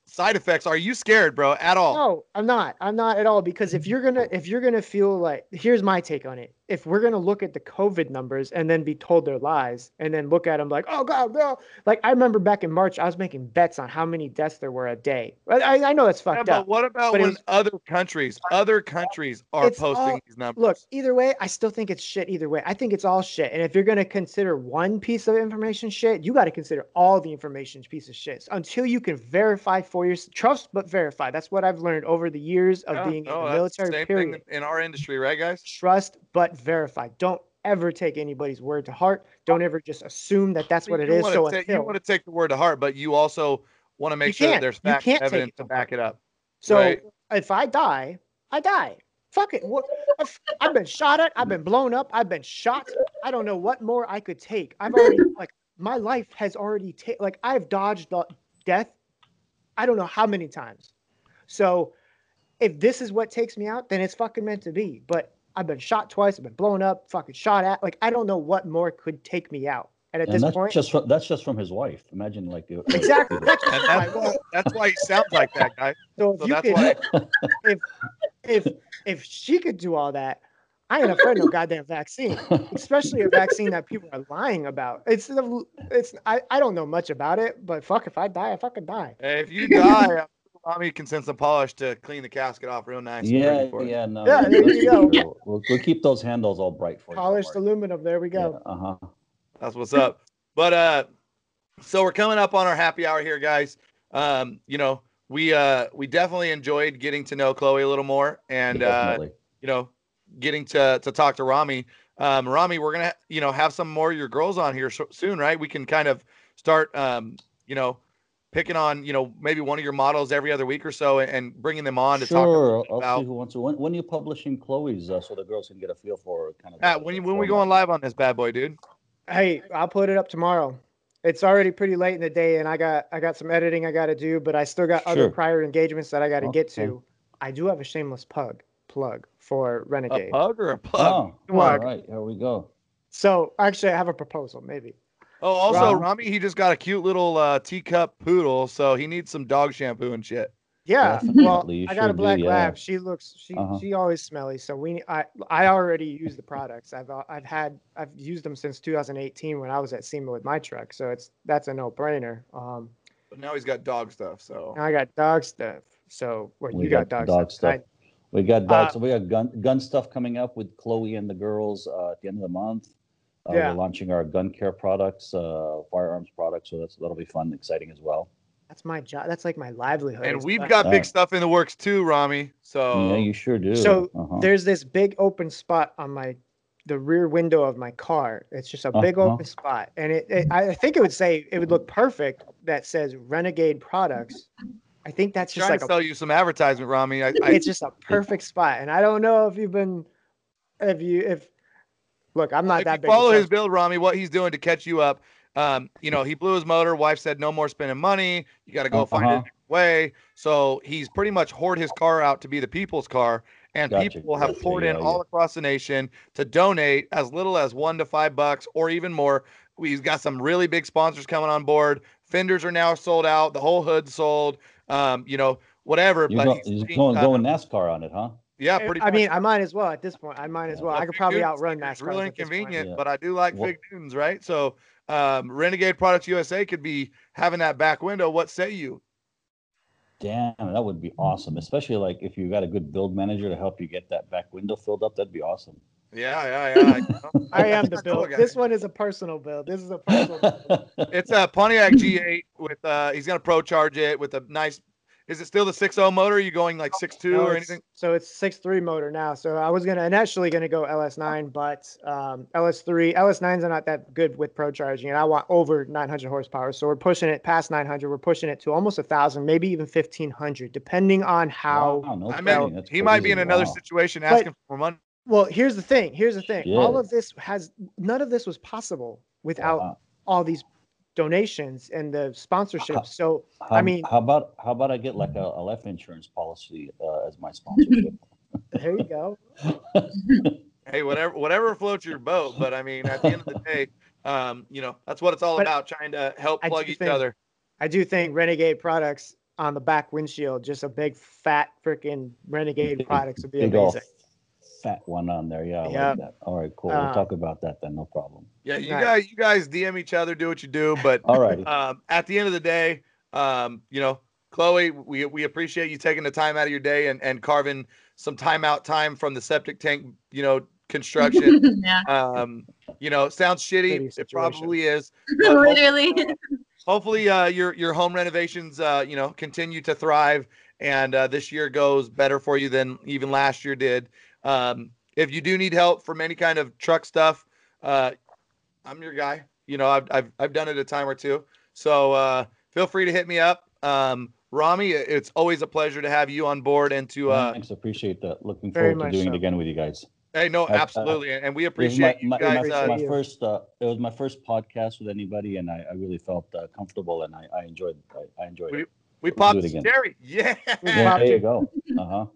side effects. Are you scared, bro? At all? No, I'm not. I'm not at all because if you're gonna if you're gonna feel like here's my take on it. If we're gonna look at the COVID numbers and then be told they're lies and then look at them like, oh god, no. Like I remember back in March, I was making bets on how many deaths there were a day. I, I- know that's Yeah, fucked but up. what about But when was- other countries, other countries are posting all- these numbers? Look, either way, I still think it's shit. Either way, I think it's all shit. And if you're gonna consider one piece of information shit, you got to consider all the information piece of shit. So until you can verify for your trust, but verify. That's what I've learned over the years of Yeah, being no, in the military. same Period. thing in our industry, right, guys? trust but verify. Don't ever take anybody's word to heart. Don't ever just assume that that's what mean, it you is. So ta- you want to take the word to heart, but you also want to make sure that there's You fact evidence to to back it up. so right. if I die, I die. Fuck it. What, I've, I've been shot at. I've been blown up. I've been shot. I don't know what more I could take. I've already like my life has already taken like I've dodged death. I don't know how many times. So if this is what takes me out, then it's fucking meant to be. But I've been shot twice. I've been blown up. Fucking shot at. Like I don't know what more could take me out. And at and this that's point, just from, that's just from his wife. Imagine like like, exactly. That's And that's my- why, that's why he sounds like that, guy. so if you that's could, why. if if if she could do all that, I ain't afraid of no goddamn vaccine, especially a vaccine that people are lying about. It's the it's I, I don't know much about it, but fuck if I die, I fucking die. Hey, if you die, mommy can send some polish to clean the casket off real nice. yeah, pretty for you. yeah, no. Yeah, there you go. sure. We'll, we'll keep those handles all bright for you. Polished aluminum. There we go. Yeah, uh huh. That's what's up. But uh so we're coming up on our happy hour here, guys. Um, you know, we uh we definitely enjoyed getting to know Chloe a little more and uh you know, getting to to talk to Rami. Um Rami, we're going to you know have some more of your girls on here so- soon, right? We can kind of start um, you know, picking on you know maybe one of your models every other week or so and, and bringing them on to talk Sure, I'll about- see who wants to. When, when are you publishing Chloe's uh, so the girls can get a feel for kind of? Pat, the- when you, the when we format? going live on this bad boy, dude? Hey, I'll put it up tomorrow. It's already pretty late in the day, and I got I got some editing I got to do, but I still got other prior engagements that I got to get to. I do have a shameless plug plug for Renegade. A Renegade. pug or a plug? Oh, Come all on. right, here we go. So actually, I have a proposal. Maybe. Oh, also, Rob- Rami, he just got a cute little uh, teacup poodle, so he needs some dog shampoo and shit. Yeah. Well, you I got a sure do, black yeah. lab. She looks. She Uh-huh. she always smelly. So we I I already use the products. I've uh, I've had I've used them since 2018 when I was at SEMA with my truck. So it's that's a no brainer. Um, But now he's got dog stuff, so and I got dog stuff. So well, We you got, got dog, dog stuff. stuff. We got dog, Uh, so we got gun gun stuff coming up with Chloe and the girls uh, at the end of the month. Uh, Yeah. We're launching our gun care products, uh, firearms products, so that's that'll be fun, exciting as well. That's my job. That's like my livelihood. and we've got big stuff in the works too, Rami. So yeah, you sure do. So Uh-huh. there's this big open spot on my the rear window of my car. It's just a big Uh-huh. open spot, and it, it I think it would say it would look perfect that says Renegade Products. I think that's just trying like to a, sell you some advertisement, Rami. I, I, it's just a perfect spot, and I don't know if you've been if you if look, I'm not if that you big. follow his salesman. build, Rami, what he's doing to catch you up. Um, you know, he blew his motor. Wife said no more spending money. You got to go find a Uh-huh. different way. So he's pretty much hoard his car out to be the people's car, and Gotcha, people have gotcha, poured in yeah, all across the nation to donate as little as one to five bucks or even more. We've got some really big sponsors coming on board. Fenders are now sold out. The whole hood's sold. Um, you know, whatever. You're, but go, he's you're going, going NASCAR on it, huh? Yeah, pretty. I much. mean, I might as well at this point. I might as well. I could probably Dunes outrun is NASCAR. really at this point. inconvenient, Yeah. but I do like Well- Fig Dunes, right? So um, Renegade Products USA could be having that back window. What say you? Damn, that would be awesome. Especially like if you got a good build manager to help you get that back window filled up, that'd be awesome. Yeah, yeah, yeah. you know. I am the Cool build. guy. This one is a personal build. This is a personal. build. It's a Pontiac G8 with uh he's gonna pro charge it with a nice is it still the 6.0 motor? Are you going like 6.2 No, or anything? So it's six three motor now. So I was gonna initially gonna go LS9, but um, LS3, LS9s are not that good with pro charging, and I want over 900 horsepower. So we're pushing it past 900. We're pushing it to almost a thousand, maybe even 1500, depending on how. Wow, no I mean, that's he might be in another Wow. situation But- asking for money. Well, here's the thing. Here's the thing. All of this has none of this was possible without Wow. all these donations and the sponsorships. So How, I mean- how about how about I get like a, a life insurance policy uh, as my sponsorship? there you go. Hey, whatever whatever floats your boat. But I mean, at the end of the day, um, you know, that's what it's all But about, trying to help I plug each think- other. I do think Renegade products on the back windshield, just a big fat freaking Renegade products would be Big ol' amazing. Fat one on there. Yeah, I Yeah. like that. All right, cool. Uh, we'll talk about that then. No problem. Yeah, you Nice. guys you guys DM each other, do what you do, but all right. um, at the end of the day, um, you know, Chloe, we, we appreciate you taking the time out of your day and, and carving some time out time from the septic tank, you know, construction. yeah, um, you know, sounds shitty. Shitty It probably is. but literally. Hopefully, uh, your your home renovations, uh, you know, continue to thrive, and uh, this year goes better for you than even last year did. Um, if you do need help from any kind of truck stuff, uh, I'm your guy. You know, I've, I've, I've done it a time or two. So uh, feel free to hit me up. Um, Rami, it's always a pleasure to have you on board and to, uh, Thanks, appreciate that. Looking forward to doing so. it again with you guys. hey, no, I- I- absolutely. And we appreciate my, you my, guys. my, uh, my first. Uh, it was my first podcast with anybody, and I, I really felt uh, comfortable, and I, I enjoyed. I, I enjoyed it. We we'll popped do it the again. cherry. Yeah. Yeah, there you go. Uh huh.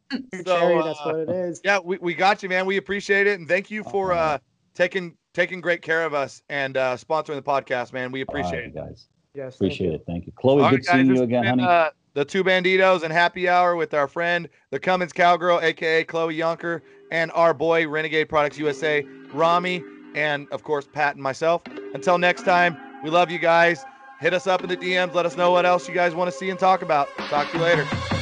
So, Cherry, that's uh, what it is. Yeah, we, we got you, man. We appreciate it, and thank you for Uh-huh. uh, taking taking great care of us and uh, sponsoring the podcast, man. We appreciate it. guys. Yes, Appreciate you. it. Thank you, Chloe. All good right, seeing this you again, been, honey. uh, the two banditos and happy hour with our friend, the Cummins Cowgirl, aka Chloe Yonker, and our boy Renegade Products USA, Rami, and of course Pat and myself. Until next time, we love you guys. Hit us up in the DMs. Let us know what else you guys want to see and talk about. Talk to you later.